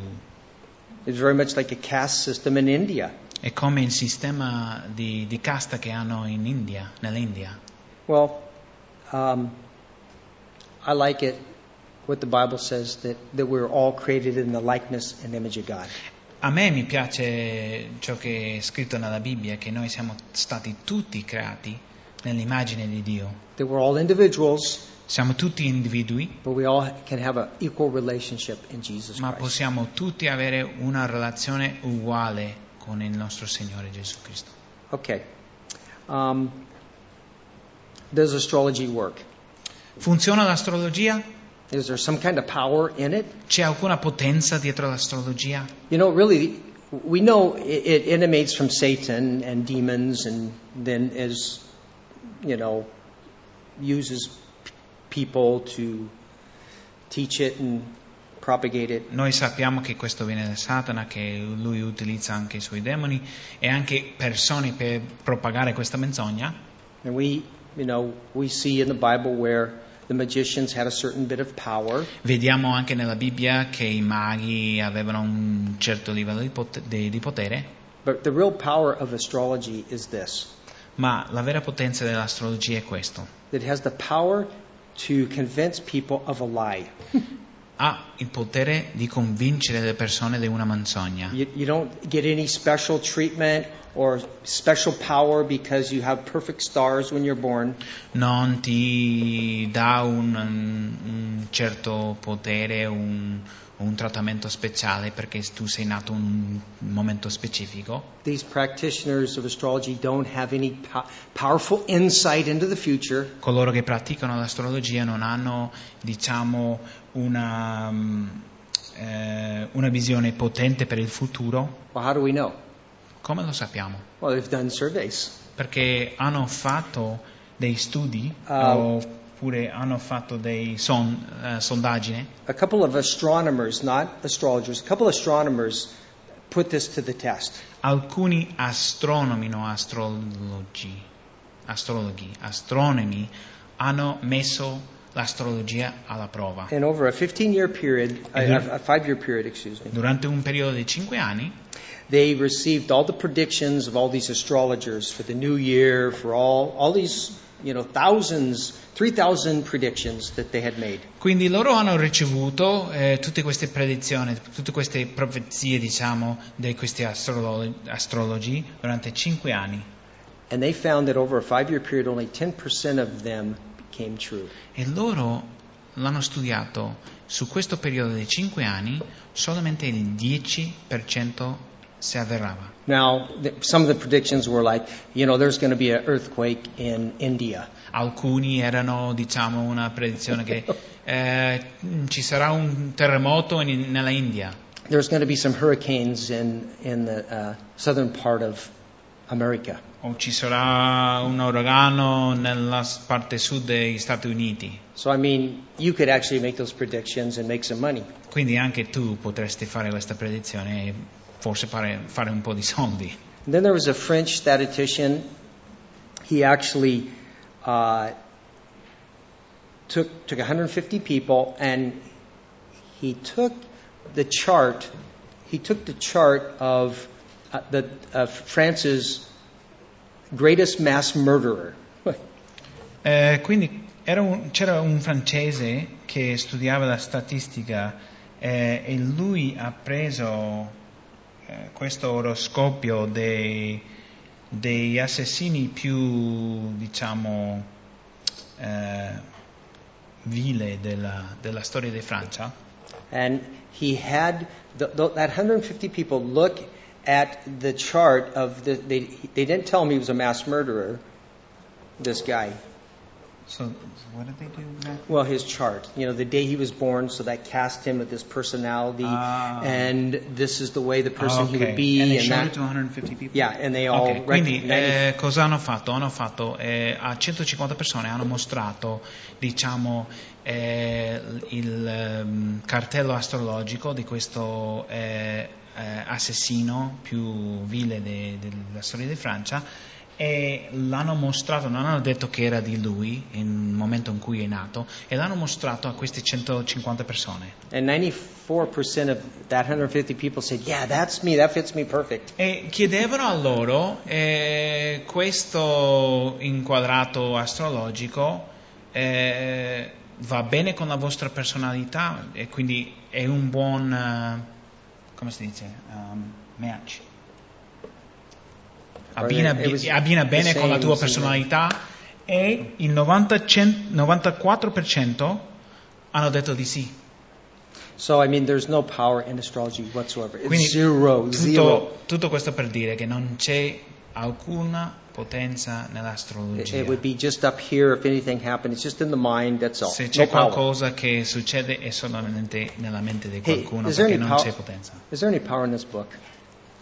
Speaker 1: It's very much like a caste system in India.
Speaker 2: È come il sistema di, di casta che hanno in India, nell'India.
Speaker 1: Well, um, I like it what the Bible says that, that we're all created in the likeness and image of God.
Speaker 2: A me mi piace ciò che è scritto nella Bibbia, che noi siamo stati tutti creati nell'immagine di Dio.
Speaker 1: That we're all individuals,
Speaker 2: Siamo tutti individui,
Speaker 1: but we all can have an equal relationship in Jesus
Speaker 2: ma possiamo tutti avere una relazione uguale con il nostro Signore Gesù Cristo.
Speaker 1: Okay. Um, does astrology work?
Speaker 2: Funziona l'astrologia?
Speaker 1: Is there some kind of power in it?
Speaker 2: C'è alcuna potenza dietro l'astrologia?
Speaker 1: You know, really, we know it, it emanates from Satan and demons, and then is, you know, uses people to teach it and.
Speaker 2: Noi sappiamo che questo viene da Satana, che lui utilizza anche i suoi demoni e anche persone per propagare questa menzogna.
Speaker 1: And we, you know, we see in the Bible where the magicians had a certain bit of power,
Speaker 2: Vediamo anche nella Bibbia che i maghi avevano un certo livello di pot- di- di potere,
Speaker 1: but the real power of astrology is this:
Speaker 2: ma la vera potenza dell'astrologia è questo.
Speaker 1: it has the power to convince people of a lie. [laughs]
Speaker 2: Ha il potere di convincere le persone di una menzogna.
Speaker 1: You, you don't get any special treatment or special power because you have perfect stars when you're born.
Speaker 2: Non ti dà un, un certo potere, un, un trattamento speciale perché tu sei nato in un momento specifico.
Speaker 1: These practitioners of astrology don't have any po- powerful insight into the future.
Speaker 2: Coloro che praticano l'astrologia non hanno, diciamo, una, mm, eh, una visione potente per il futuro.
Speaker 1: Well, how do we know?
Speaker 2: Come lo sappiamo?
Speaker 1: Well, they've done surveys.
Speaker 2: Perché hanno fatto dei studi
Speaker 1: Ah.
Speaker 2: oppure hanno fatto dei son, eh, sondaggi.
Speaker 1: A couple of astronomers, not astrologers, a couple of astronomers put this to the test.
Speaker 2: Alcuni astronomi, no astrologi, astrologhi, astronomi hanno messo l'astrologia alla prova.
Speaker 1: And over a 15 year period, a, a period, excuse me,
Speaker 2: Durante un periodo di cinque anni
Speaker 1: they received all the predictions of all these astrologers for the new year, for all, all these, you know, thousands, 3,000 predictions that they had made.
Speaker 2: Quindi loro hanno ricevuto eh, tutte queste predizioni, tutte queste profezie, diciamo, di questi astrolo- astrologi durante cinque anni.
Speaker 1: And they found that over a five year period, only 10% of them.
Speaker 2: E loro l'hanno studiato su questo periodo di cinque anni, solamente il 10% si avverava.
Speaker 1: Now, th- some of the predictions were like, you know, there's going to be an earthquake in India.
Speaker 2: Alcuni erano, diciamo, una predizione che eh, ci sarà un terremoto in- nella India,
Speaker 1: There's going to be some hurricanes in, in the uh, southern part of America.
Speaker 2: O ci sarà un uragano nella parte sud degli Stati Uniti.
Speaker 1: So, I mean.
Speaker 2: Quindi anche tu potresti fare questa predizione e forse fare, fare un po' di soldi.
Speaker 1: And then there was a French statistician. He actually uh, took, took 150 people and he took the chart. He took the chart of uh, the of France's greatest mass murderer.
Speaker 2: Eh, quindi un- c'era un francese che studiava la statistica eh, e lui ha preso eh, questo oroscopio dei, degli assassini più, diciamo, eh, vile della, della storia di Francia
Speaker 1: And he had the, the, that 150 people look at the chart of the. They, they didn't tell him he was a mass murderer. This guy.
Speaker 2: So, what did they do exactly?
Speaker 1: Well, his chart. You know, the day he was born, so that cast him with this personality,
Speaker 2: Ah.
Speaker 1: and this is the way the person he
Speaker 2: Okay.
Speaker 1: would be,
Speaker 2: And they
Speaker 1: and
Speaker 2: showed
Speaker 1: that.
Speaker 2: it to 150 people?
Speaker 1: Yeah, and they all
Speaker 2: Ok, quindi eh, cosa hanno fatto? Hanno fatto eh, a 150 persone hanno mostrato diciamo, eh, il ehm, cartello astrologico di questo eh, assassino più vile de- della storia di Francia e l'hanno mostrato, non hanno detto che era di lui nel momento in cui è nato e l'hanno mostrato a queste 150 persone.
Speaker 1: And 94% of that 150 people said, "Yeah, that's me. That fits me perfect."
Speaker 2: E chiedevano a loro eh, questo inquadrato astrologico eh, va bene con la vostra personalità e quindi è un buon, eh, come si dice, um, match. Abbina, abbina bene con la tua personalità e il 90 cen- 94% hanno detto di sì.
Speaker 1: So I mean, there's no power in astrology whatsoever. It's
Speaker 2: Quindi
Speaker 1: zero, zero.
Speaker 2: tutto, tutto questo per dire che non c'è alcuna potenza nell'astrologia.
Speaker 1: it would be just up here if anything happened. It's just in the mind. That's all.
Speaker 2: Se
Speaker 1: No
Speaker 2: c'è
Speaker 1: power.
Speaker 2: qualcosa che succede è solamente nella mente di
Speaker 1: Hey,
Speaker 2: qualcuno
Speaker 1: there
Speaker 2: perché non
Speaker 1: pow-
Speaker 2: c'è potenza.
Speaker 1: Is there any power in this book?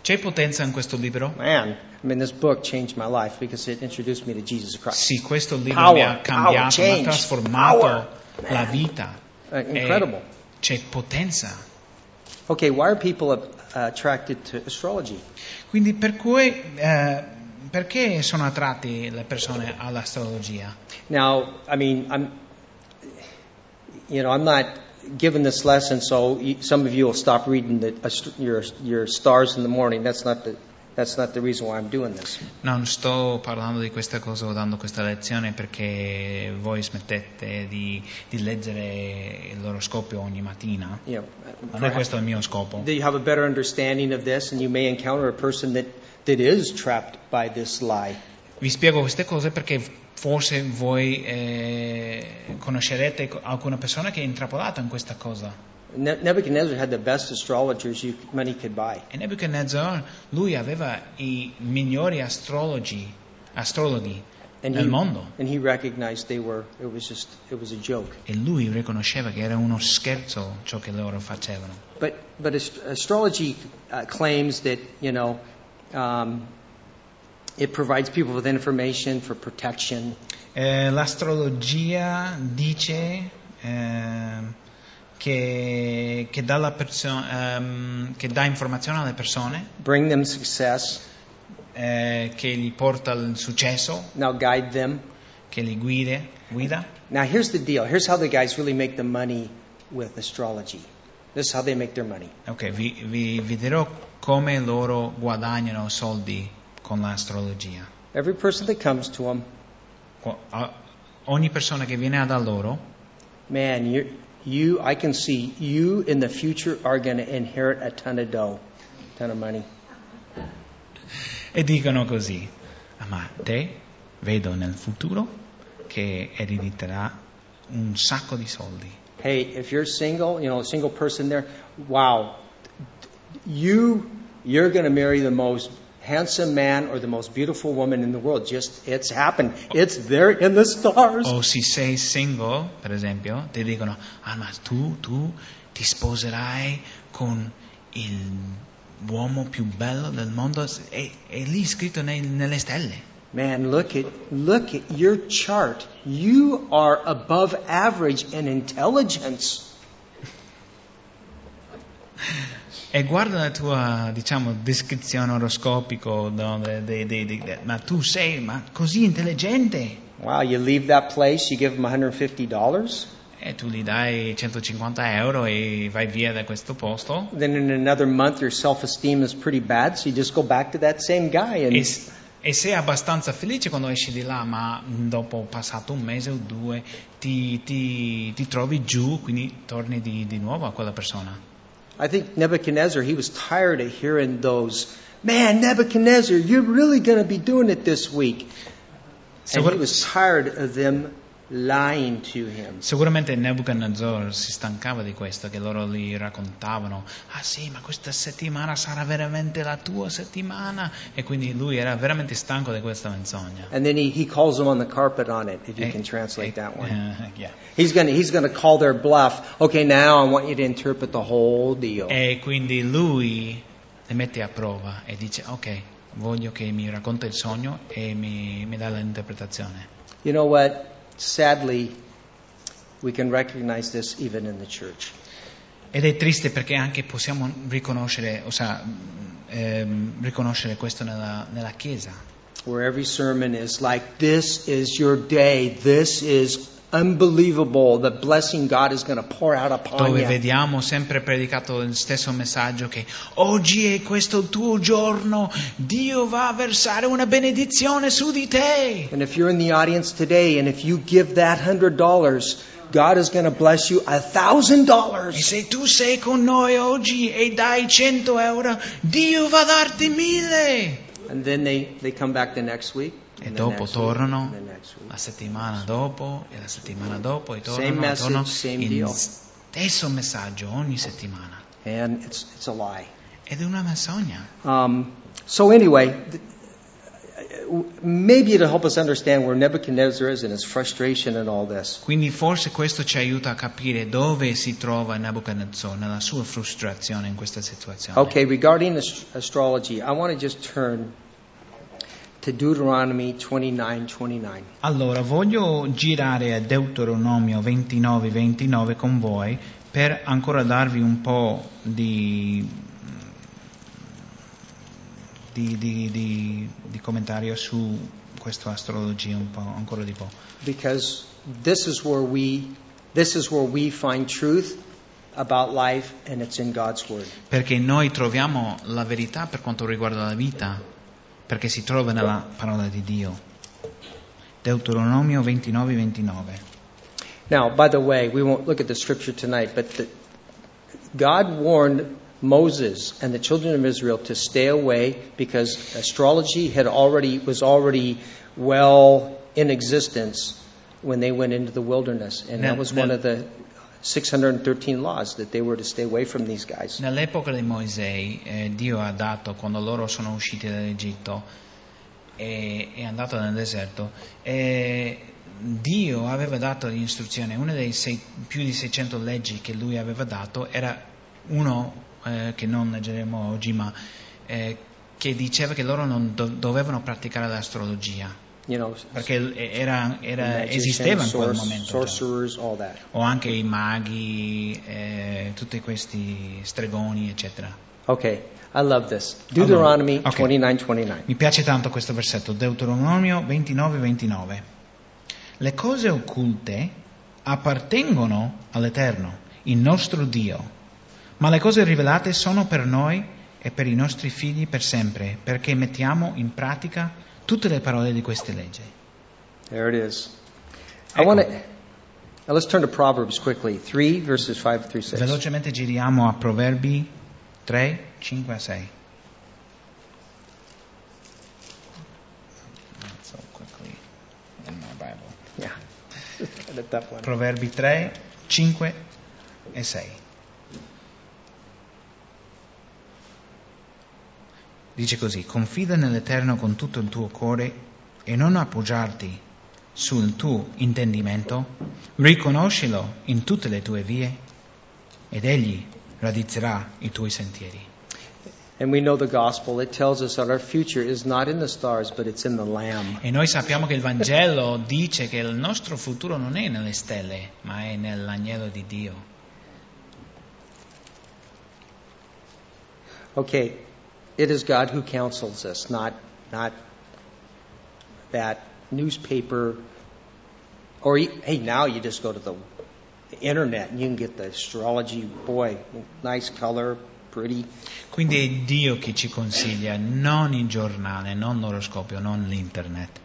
Speaker 2: C'è potenza in questo libro?
Speaker 1: Man, I mean, this book changed my life because it introduced me to Jesus Christ.
Speaker 2: Sì, questo libro
Speaker 1: Power,
Speaker 2: mi ha
Speaker 1: power,
Speaker 2: cambiato, mi ha trasformato
Speaker 1: power.
Speaker 2: la vita.
Speaker 1: Uh, incredible.
Speaker 2: C'è potenza.
Speaker 1: Okay, why are people uh, attracted to astrology?
Speaker 2: Quindi per cui, eh, perché sono attratti le persone all'astrologia?
Speaker 1: Now, I mean, I'm, you know, I'm not given this lesson, so some of you will stop reading the, ast- your your stars in the morning. That's not the that's not the reason why I'm doing this.
Speaker 2: Non sto parlando di questa cosa o dando questa lezione perché voi smettete di, di leggere l'oroscopio ogni mattina.
Speaker 1: You know,
Speaker 2: Non è questo il mio scopo.
Speaker 1: you have a better understanding of this, and you may encounter a person that that is trapped by this lie.
Speaker 2: Vi spiego queste cose perché forse voi eh, conoscerete alcune persone che è intrappolata in questa cosa.
Speaker 1: Ne- Nebuchadnezzar had the best astrologers you, money could buy.
Speaker 2: E Nebuchadnezzar, lui aveva i migliori astrologi, astrologhi
Speaker 1: And
Speaker 2: nel
Speaker 1: he,
Speaker 2: mondo.
Speaker 1: and he recognized they were, it was just, it was a joke.
Speaker 2: E lui riconosceva che era uno scherzo ciò che loro facevano.
Speaker 1: But, but ast- astrology uh, claims that, you know, um, it provides people with information for protection.
Speaker 2: Eh, l'astrologia dice ehm, che, che dà la perso- ehm, che dà informazione alle persone,
Speaker 1: bring them success,
Speaker 2: eh, che gli porta il successo,
Speaker 1: now guide them.
Speaker 2: che li guida, guida.
Speaker 1: Now, here's the deal. Here's how the guys really make the money with astrology. This is how they make their money.
Speaker 2: Ok, vi, vi, vi dirò come loro guadagnano soldi con l'astrologia.
Speaker 1: Every person that comes to them,
Speaker 2: Qu- a- Ogni persona che viene da loro,
Speaker 1: man, you, you, I can see you in the future are going to inherit a ton of dough, ton of money.
Speaker 2: e dicono così, "Ah, ma te vedo nel futuro che erediterà un sacco di soldi.
Speaker 1: Hey, if you're single, you know, a single person there, wow, you, you're going to marry the most handsome man or the most beautiful woman in the world. Just, it's happened. It's there in the stars.
Speaker 2: O si sei single, per esempio, ti dicono, ah ma tu, tu ti sposerai con il uomo più bello del mondo, è, è lì scritto nelle stelle.
Speaker 1: Man, look at look at your chart. You are above average in intelligence.
Speaker 2: E guarda la tua, diciamo, descrizione oroscopico, no, de- de- de- de- ma tu sei ma così intelligente.
Speaker 1: Wow, you leave that place, you give them $150.
Speaker 2: e tu gli dai 150 euro e vai via da questo posto.
Speaker 1: Then in another month, your self esteem is pretty bad, so you just go back to that same guy. And
Speaker 2: E, s- e sei abbastanza felice quando esci di là, ma dopo passato un mese o due ti, ti- ti trovi giù, quindi torni di, di nuovo a quella persona.
Speaker 1: I think Nebuchadnezzar, he was tired of hearing those, man, Nebuchadnezzar, you're really going to be doing it this week.
Speaker 2: So
Speaker 1: And
Speaker 2: what-
Speaker 1: he was tired of them lying to him.
Speaker 2: Sicuramente Nebuchadnezzar si stancava di questo, che loro gli raccontavano, ah sì, ma questa settimana sarà veramente la tua settimana, e quindi lui era veramente stanco di questa menzogna.
Speaker 1: And then he, he calls them on the carpet on it, if you
Speaker 2: E-
Speaker 1: can translate
Speaker 2: e-
Speaker 1: that one.
Speaker 2: eh, yeah.
Speaker 1: He's to he's gonna call their bluff. Okay, now I want you to interpret the whole deal.
Speaker 2: E quindi lui le mette a prova e dice, ok, voglio che mi racconta il sogno e mi, mi dà l'interpretazione.
Speaker 1: You know what? Sadly, we can recognize this even in the church.
Speaker 2: Ed è triste perché anche possiamo riconoscere, o sea, ehm, riconoscere questo nella, nella Chiesa,
Speaker 1: where every sermon is like, This is your day. This is unbelievable. The blessing God is going to pour out upon
Speaker 2: dove
Speaker 1: you.
Speaker 2: vediamo sempre predicato il stesso messaggio che oggi è questo il tuo giorno, Dio va a versare una benedizione su di te.
Speaker 1: And if you're in the audience today and if you give that hundred dollars, God is going to bless you a thousand
Speaker 2: E
Speaker 1: dollars.
Speaker 2: se tu sei con noi oggi e dai 100 euro, Dio va a darti mille.
Speaker 1: And then they, they come back the next week.
Speaker 2: E dopo tornano la settimana dopo e la settimana dopo e tornano,
Speaker 1: message,
Speaker 2: tornano il stesso messaggio ogni settimana.
Speaker 1: And it's, it's a lie.
Speaker 2: Ed è una menzogna.
Speaker 1: Um, so anyway, maybe it'll help us understand where Nebuchadnezzar is and his frustration and all this.
Speaker 2: Quindi forse questo ci aiuta a capire dove si trova Nabucodonosor nella sua frustrazione in questa situazione.
Speaker 1: Okay, regarding ast- astrology, I want to just turn to Deuteronomy 29 29.
Speaker 2: Allora, voglio girare a Deuteronomio 29-29 con voi per ancora darvi un po' di, di, di- di- di commentario su questa astrologia un po', ancora di po'.
Speaker 1: Because this is where we this is where we find truth about life and it's in God's word.
Speaker 2: Perché noi troviamo la verità per quanto riguarda la vita, perché si trova nella parola di Dio. Deuteronomio 29-29.
Speaker 1: Now, by the way, we won't look at the scripture tonight, but the, God warned Moses and the children of Israel to stay away because astrology had already was already well in existence when they went into the wilderness, and that was one of the 613 laws that they were to stay away from these guys.
Speaker 2: Nell'epoca di Mosè, eh, Dio ha dato, quando loro sono usciti dall'Egitto e è andato nel deserto, eh, Dio aveva dato l'istruzione, una delle sei- più di 600 leggi che lui aveva dato era uno eh, che non leggeremo oggi, ma eh, che diceva che loro non do- dovevano praticare l'astrologia,
Speaker 1: You know,
Speaker 2: perché era- era- esisteva in quel momento. già.
Speaker 1: sorcerers, all that.
Speaker 2: O anche i maghi, eh, tutti questi stregoni, eccetera.
Speaker 1: Okay, I love this. Deuteronomy
Speaker 2: okay.
Speaker 1: 29 29.
Speaker 2: Mi piace tanto questo versetto, Deuteronomio 29-29. Le cose occulte appartengono all'Eterno, il nostro Dio, ma le cose rivelate sono per noi e per i nostri figli per sempre, perché mettiamo in pratica tutte le parole di queste leggi.
Speaker 1: There it is. I
Speaker 2: Ecco.
Speaker 1: want to. Let's turn to Proverbs quickly. 3 verses 5 through 6.
Speaker 2: Velocemente giriamo a Proverbi 3, 5 a 6. Not so quickly in my Bible.
Speaker 1: Yeah. [laughs]
Speaker 2: Proverbi 3, 5 e 6. Dice così, confida nell'Eterno con tutto il tuo cuore e non appoggiarti sul tuo intendimento, riconoscilo in tutte le tue vie ed egli radizzerà i tuoi sentieri.
Speaker 1: And we know the gospel. It tells us that our future is not in the stars, but it's in the Lamb.
Speaker 2: E noi sappiamo che il Vangelo dice che il nostro futuro non è nelle stelle, ma è nell'agnello di Dio.
Speaker 1: Okay, it is God who counsels us, not not that newspaper. Or hey, now you just go to the the internet and you can get the astrology, boy, nice color, pretty.
Speaker 2: Quindi è Dio che ci consiglia, non il giornale, non l'oroscopio, non l'internet.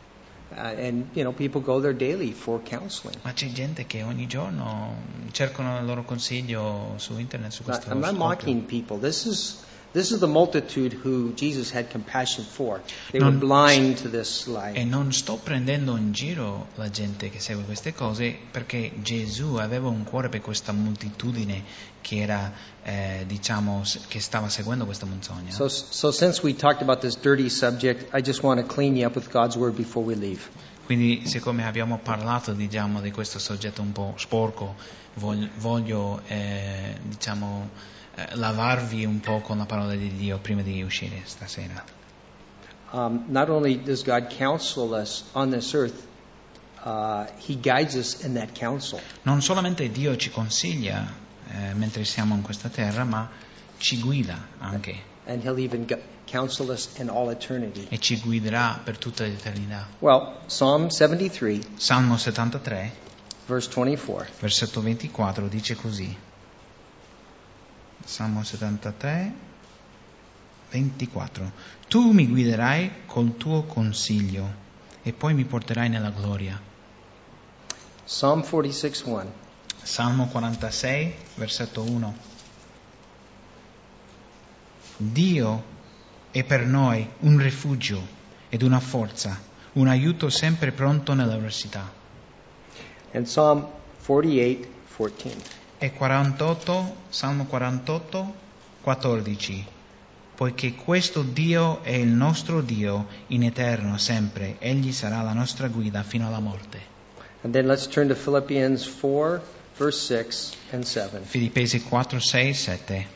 Speaker 1: Uh, and, you know, people go there daily for counseling.
Speaker 2: Ma c'è gente che ogni giorno cercano il loro consiglio su internet, su questo
Speaker 1: I'm not mocking people. This is this is the multitude who Jesus had compassion for. They
Speaker 2: Non-
Speaker 1: were blind to this
Speaker 2: E
Speaker 1: light.
Speaker 2: non sto prendendo in giro la gente che segue queste cose perché Gesù aveva un cuore per questa moltitudine che era, eh, diciamo, che stava seguendo questa menzogna.
Speaker 1: So, so since we talked about this dirty subject, I just want to clean you up with God's word before we leave.
Speaker 2: Quindi, siccome abbiamo parlato, diciamo, di questo soggetto un po' sporco, voglio, voglio, eh, diciamo, lavarvi un po' con la parola di Dio prima di uscire stasera.
Speaker 1: Um, not only does God counsel us on this earth, uh, He guides us in that counsel.
Speaker 2: Non solamente Dio ci consiglia eh, mentre siamo in questa terra, ma ci guida anche
Speaker 1: And He'll even gu- counsel us in all eternity.
Speaker 2: e ci guiderà per tutta l'eternità.
Speaker 1: Well, Psalm 73,
Speaker 2: Salmo 73,
Speaker 1: verse 24.
Speaker 2: versetto 24 dice così. Salmo 73, 24. Tu mi guiderai col tuo consiglio e poi mi porterai nella gloria.
Speaker 1: Psalm 46, 1.
Speaker 2: Salmo 46, versetto 1. Dio è per noi un rifugio ed una forza, un aiuto sempre pronto nell'avversità.
Speaker 1: And Psalm 48, 14.
Speaker 2: E 48, Salmo 48, 14. Poiché questo Dio è il nostro Dio in eterno sempre, Egli sarà la nostra guida fino alla morte.
Speaker 1: And then let's turn to Philippians 4, verse 6 and 7.
Speaker 2: Filippesi 4, 6, 7.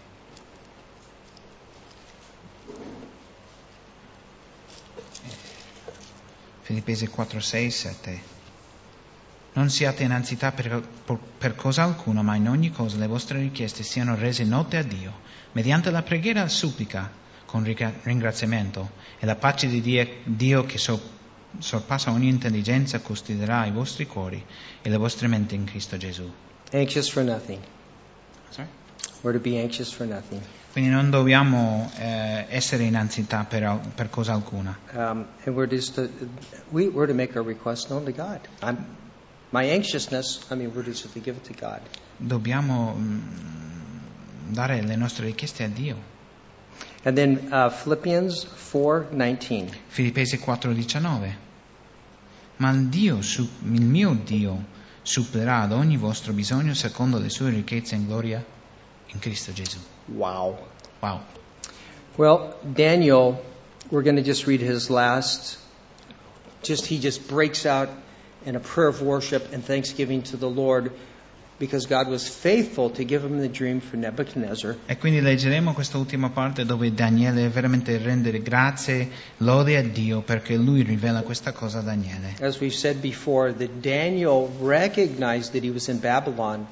Speaker 2: Filippesi 4, 6, 7. Non siate in ansietà per, per cosa alcuna, ma in ogni cosa le vostre richieste siano rese note a Dio, mediante la preghiera supplica, con ringraziamento, e la pace di Dio, Dio che so- sorpassa ogni intelligenza custodirà i vostri cuori e le vostre menti in Cristo Gesù.
Speaker 1: Anxious for nothing.
Speaker 2: Sorry?
Speaker 1: We're to be anxious for nothing.
Speaker 2: Quindi non dobbiamo eh, essere in ansietà per, per cosa alcuna.
Speaker 1: Um, and we're just to, we, we're to make our requests known to God. I'm, my anxiousness, I mean, we're just to give it to God.
Speaker 2: Dobbiamo mm, dare le nostre richieste a Dio.
Speaker 1: And then uh, Philippians 4:19.
Speaker 2: Filippesi 4:19. Ma il, Dio, il mio Dio supplirà ad ogni vostro bisogno secondo le sue ricchezze in gloria in Cristo Gesù.
Speaker 1: Wow.
Speaker 2: Wow.
Speaker 1: Well, Daniel, we're going to just read his last. Just he just breaks out in a prayer of worship and thanksgiving to the Lord because God was faithful to give him the dream for Nebuchadnezzar.
Speaker 2: E quindi leggeremo questa ultima parte dove Daniele veramente rende grazie, lode a Dio perché lui rivela questa cosa a Daniele.
Speaker 1: As we've said before, that Daniel recognized that he was in Babylon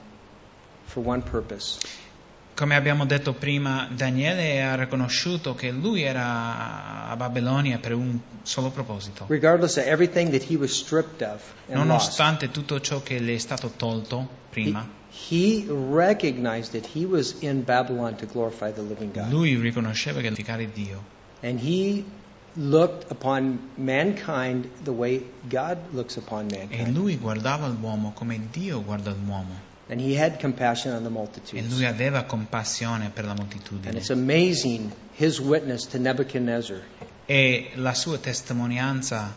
Speaker 1: for one purpose.
Speaker 2: Come abbiamo detto prima, Daniele ha riconosciuto che lui era a Babilonia per un solo proposito.
Speaker 1: Regardless of everything that he was stripped of and lost,
Speaker 2: Nonostante tutto ciò che le è stato tolto prima,
Speaker 1: he recognized that he was in Babylon to glorify the living God.
Speaker 2: lui riconosceva che glorificare Dio
Speaker 1: And he looked upon mankind the way God looks upon
Speaker 2: e
Speaker 1: mankind.
Speaker 2: lui guardava l'uomo come Dio guarda l'uomo
Speaker 1: And he had compassion on the
Speaker 2: e lui aveva compassione per la
Speaker 1: And
Speaker 2: moltitudine
Speaker 1: it's amazing his witness to Nebuchadnezzar.
Speaker 2: e la sua testimonianza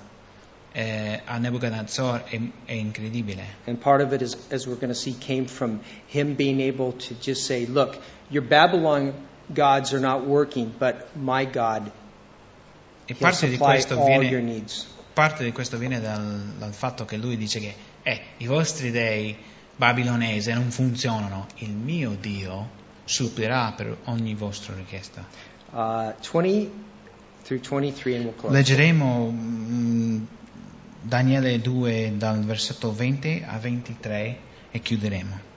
Speaker 2: eh, a Nebuchadnezzar è, è incredibile.
Speaker 1: And part of it is, as we're going to see, came from him being able to just say, Look, your Babylon gods are not working, but my God,
Speaker 2: E parte di questo viene, parte di questo viene dal, dal fatto che lui dice che eh, i vostri dei babilonesi non funzionano, il mio Dio supplirà per ogni vostra richiesta.
Speaker 1: Uh, 20 through 23, and we'll close.
Speaker 2: Leggeremo mm, Daniele 2 dal versetto 20 a 23 e chiuderemo.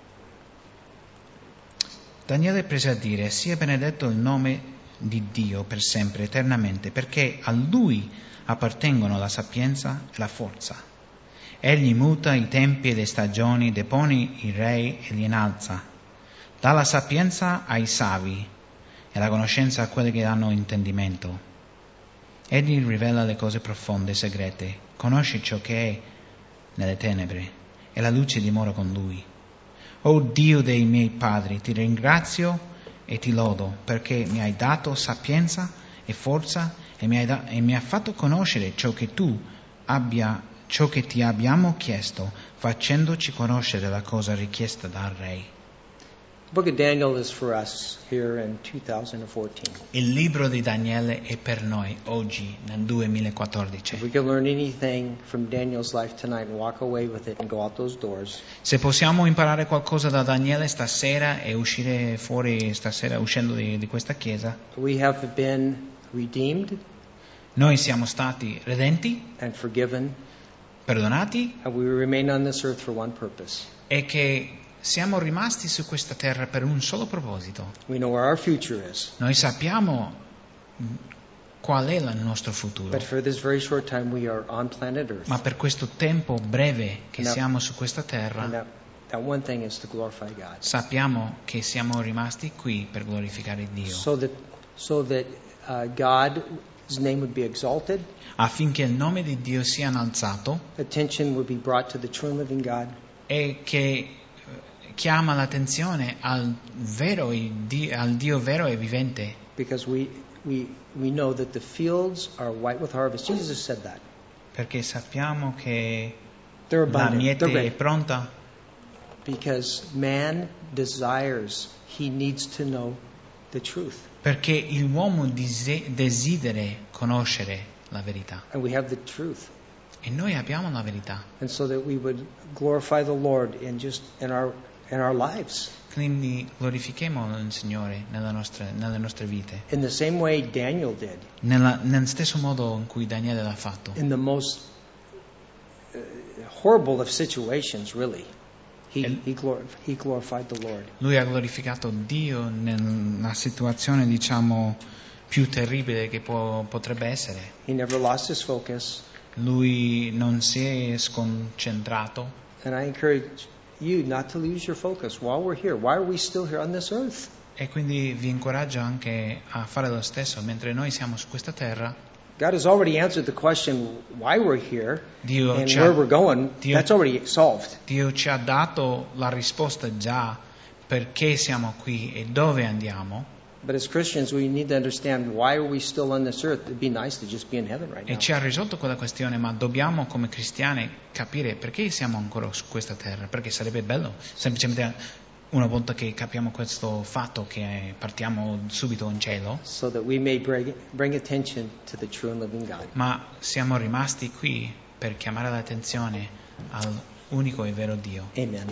Speaker 2: Daniele prese a dire, sia benedetto il nome di Dio per sempre, eternamente, perché a Lui appartengono la sapienza e la forza. Egli muta i tempi e le stagioni, depone i re e li innalza. Dà la sapienza ai savi e la conoscenza a quelli che hanno intendimento. Egli rivela le cose profonde e segrete, conosce ciò che è nelle tenebre e la luce dimora con lui. O Dio dei miei padri, ti ringrazio e ti lodo perché mi hai dato sapienza e forza e mi da- e mi hai fatto conoscere ciò che tu abbia, ciò che ti abbiamo chiesto, facendoci conoscere la cosa richiesta dal Re.
Speaker 1: The book of Daniel is for us here in 2014.
Speaker 2: Il libro di Daniele è per noi oggi nel 2014.
Speaker 1: If we can learn anything from Daniel's life tonight and walk away with it and go out those doors,
Speaker 2: Se possiamo imparare qualcosa da Daniele stasera e uscire fuori stasera uscendo di, di questa chiesa, noi siamo stati redenti,
Speaker 1: and forgiven,
Speaker 2: perdonati
Speaker 1: and we remain on this earth for one purpose.
Speaker 2: e che siamo rimasti su questa terra per un solo proposito.
Speaker 1: We know where our future is,
Speaker 2: Noi sappiamo qual è il nostro futuro,
Speaker 1: but for this very short time we are on planet Earth.
Speaker 2: ma per questo tempo breve che
Speaker 1: No.
Speaker 2: siamo su questa
Speaker 1: And
Speaker 2: terra
Speaker 1: that, that one thing is to glorify God.
Speaker 2: sappiamo che siamo rimasti qui per glorificare Dio,
Speaker 1: So that, so that uh, God's name would be exalted,
Speaker 2: affinché il nome di Dio sia innalzato
Speaker 1: attention would be brought to the true living God,
Speaker 2: e che eh, chiama l'attenzione al, vero al Dio vero e vivente,
Speaker 1: because we, we, we know that the fields are white with harvest. Jesus said that.
Speaker 2: perché sappiamo che
Speaker 1: They're
Speaker 2: la
Speaker 1: abundant.
Speaker 2: miete è
Speaker 1: ready.
Speaker 2: pronta
Speaker 1: Because man desires, he needs to know.
Speaker 2: Perché l'uomo dise- desidera conoscere la verità
Speaker 1: And we have the truth.
Speaker 2: e noi abbiamo la verità.
Speaker 1: And so that we would glorify the Lord in just in our in our lives.
Speaker 2: Quindi glorifichiamo il Signore nella nostra- nelle nostre vite,
Speaker 1: In the same way Daniel did.
Speaker 2: nella- nel stesso modo in cui Daniele l'ha fatto.
Speaker 1: In the most uh, horrible of situations, really. He,
Speaker 2: And-
Speaker 1: he, glor- he glorified the Lord.
Speaker 2: Lui ha glorificato Dio nella situazione, diciamo, più terribile che può- potrebbe essere.
Speaker 1: He never lost his focus.
Speaker 2: Lui non si è sconcentrato
Speaker 1: And I encourage you not to lose your focus while we're here. Why are we still here on this earth?
Speaker 2: e quindi vi incoraggio anche a fare lo stesso. Mentre noi siamo su questa terra,
Speaker 1: God has already answered the question why we're here
Speaker 2: Dio
Speaker 1: and
Speaker 2: ci
Speaker 1: where
Speaker 2: ha,
Speaker 1: we're going.
Speaker 2: Dio-
Speaker 1: That's already solved.
Speaker 2: Dio ci ha dato la risposta già perché siamo qui e dove andiamo.
Speaker 1: But as Christians, we need to understand why are we still on this earth? It'd be nice to just be in heaven right
Speaker 2: E
Speaker 1: now.
Speaker 2: ci ha risolto quella questione, ma dobbiamo come cristiani capire perché siamo ancora su questa terra, perché sarebbe bello semplicemente una volta che capiamo questo fatto che partiamo subito in cielo,
Speaker 1: So that we may bring, bring attention to the true and living God.
Speaker 2: ma siamo rimasti qui per chiamare l'attenzione all'unico e vero Dio.
Speaker 1: Amen.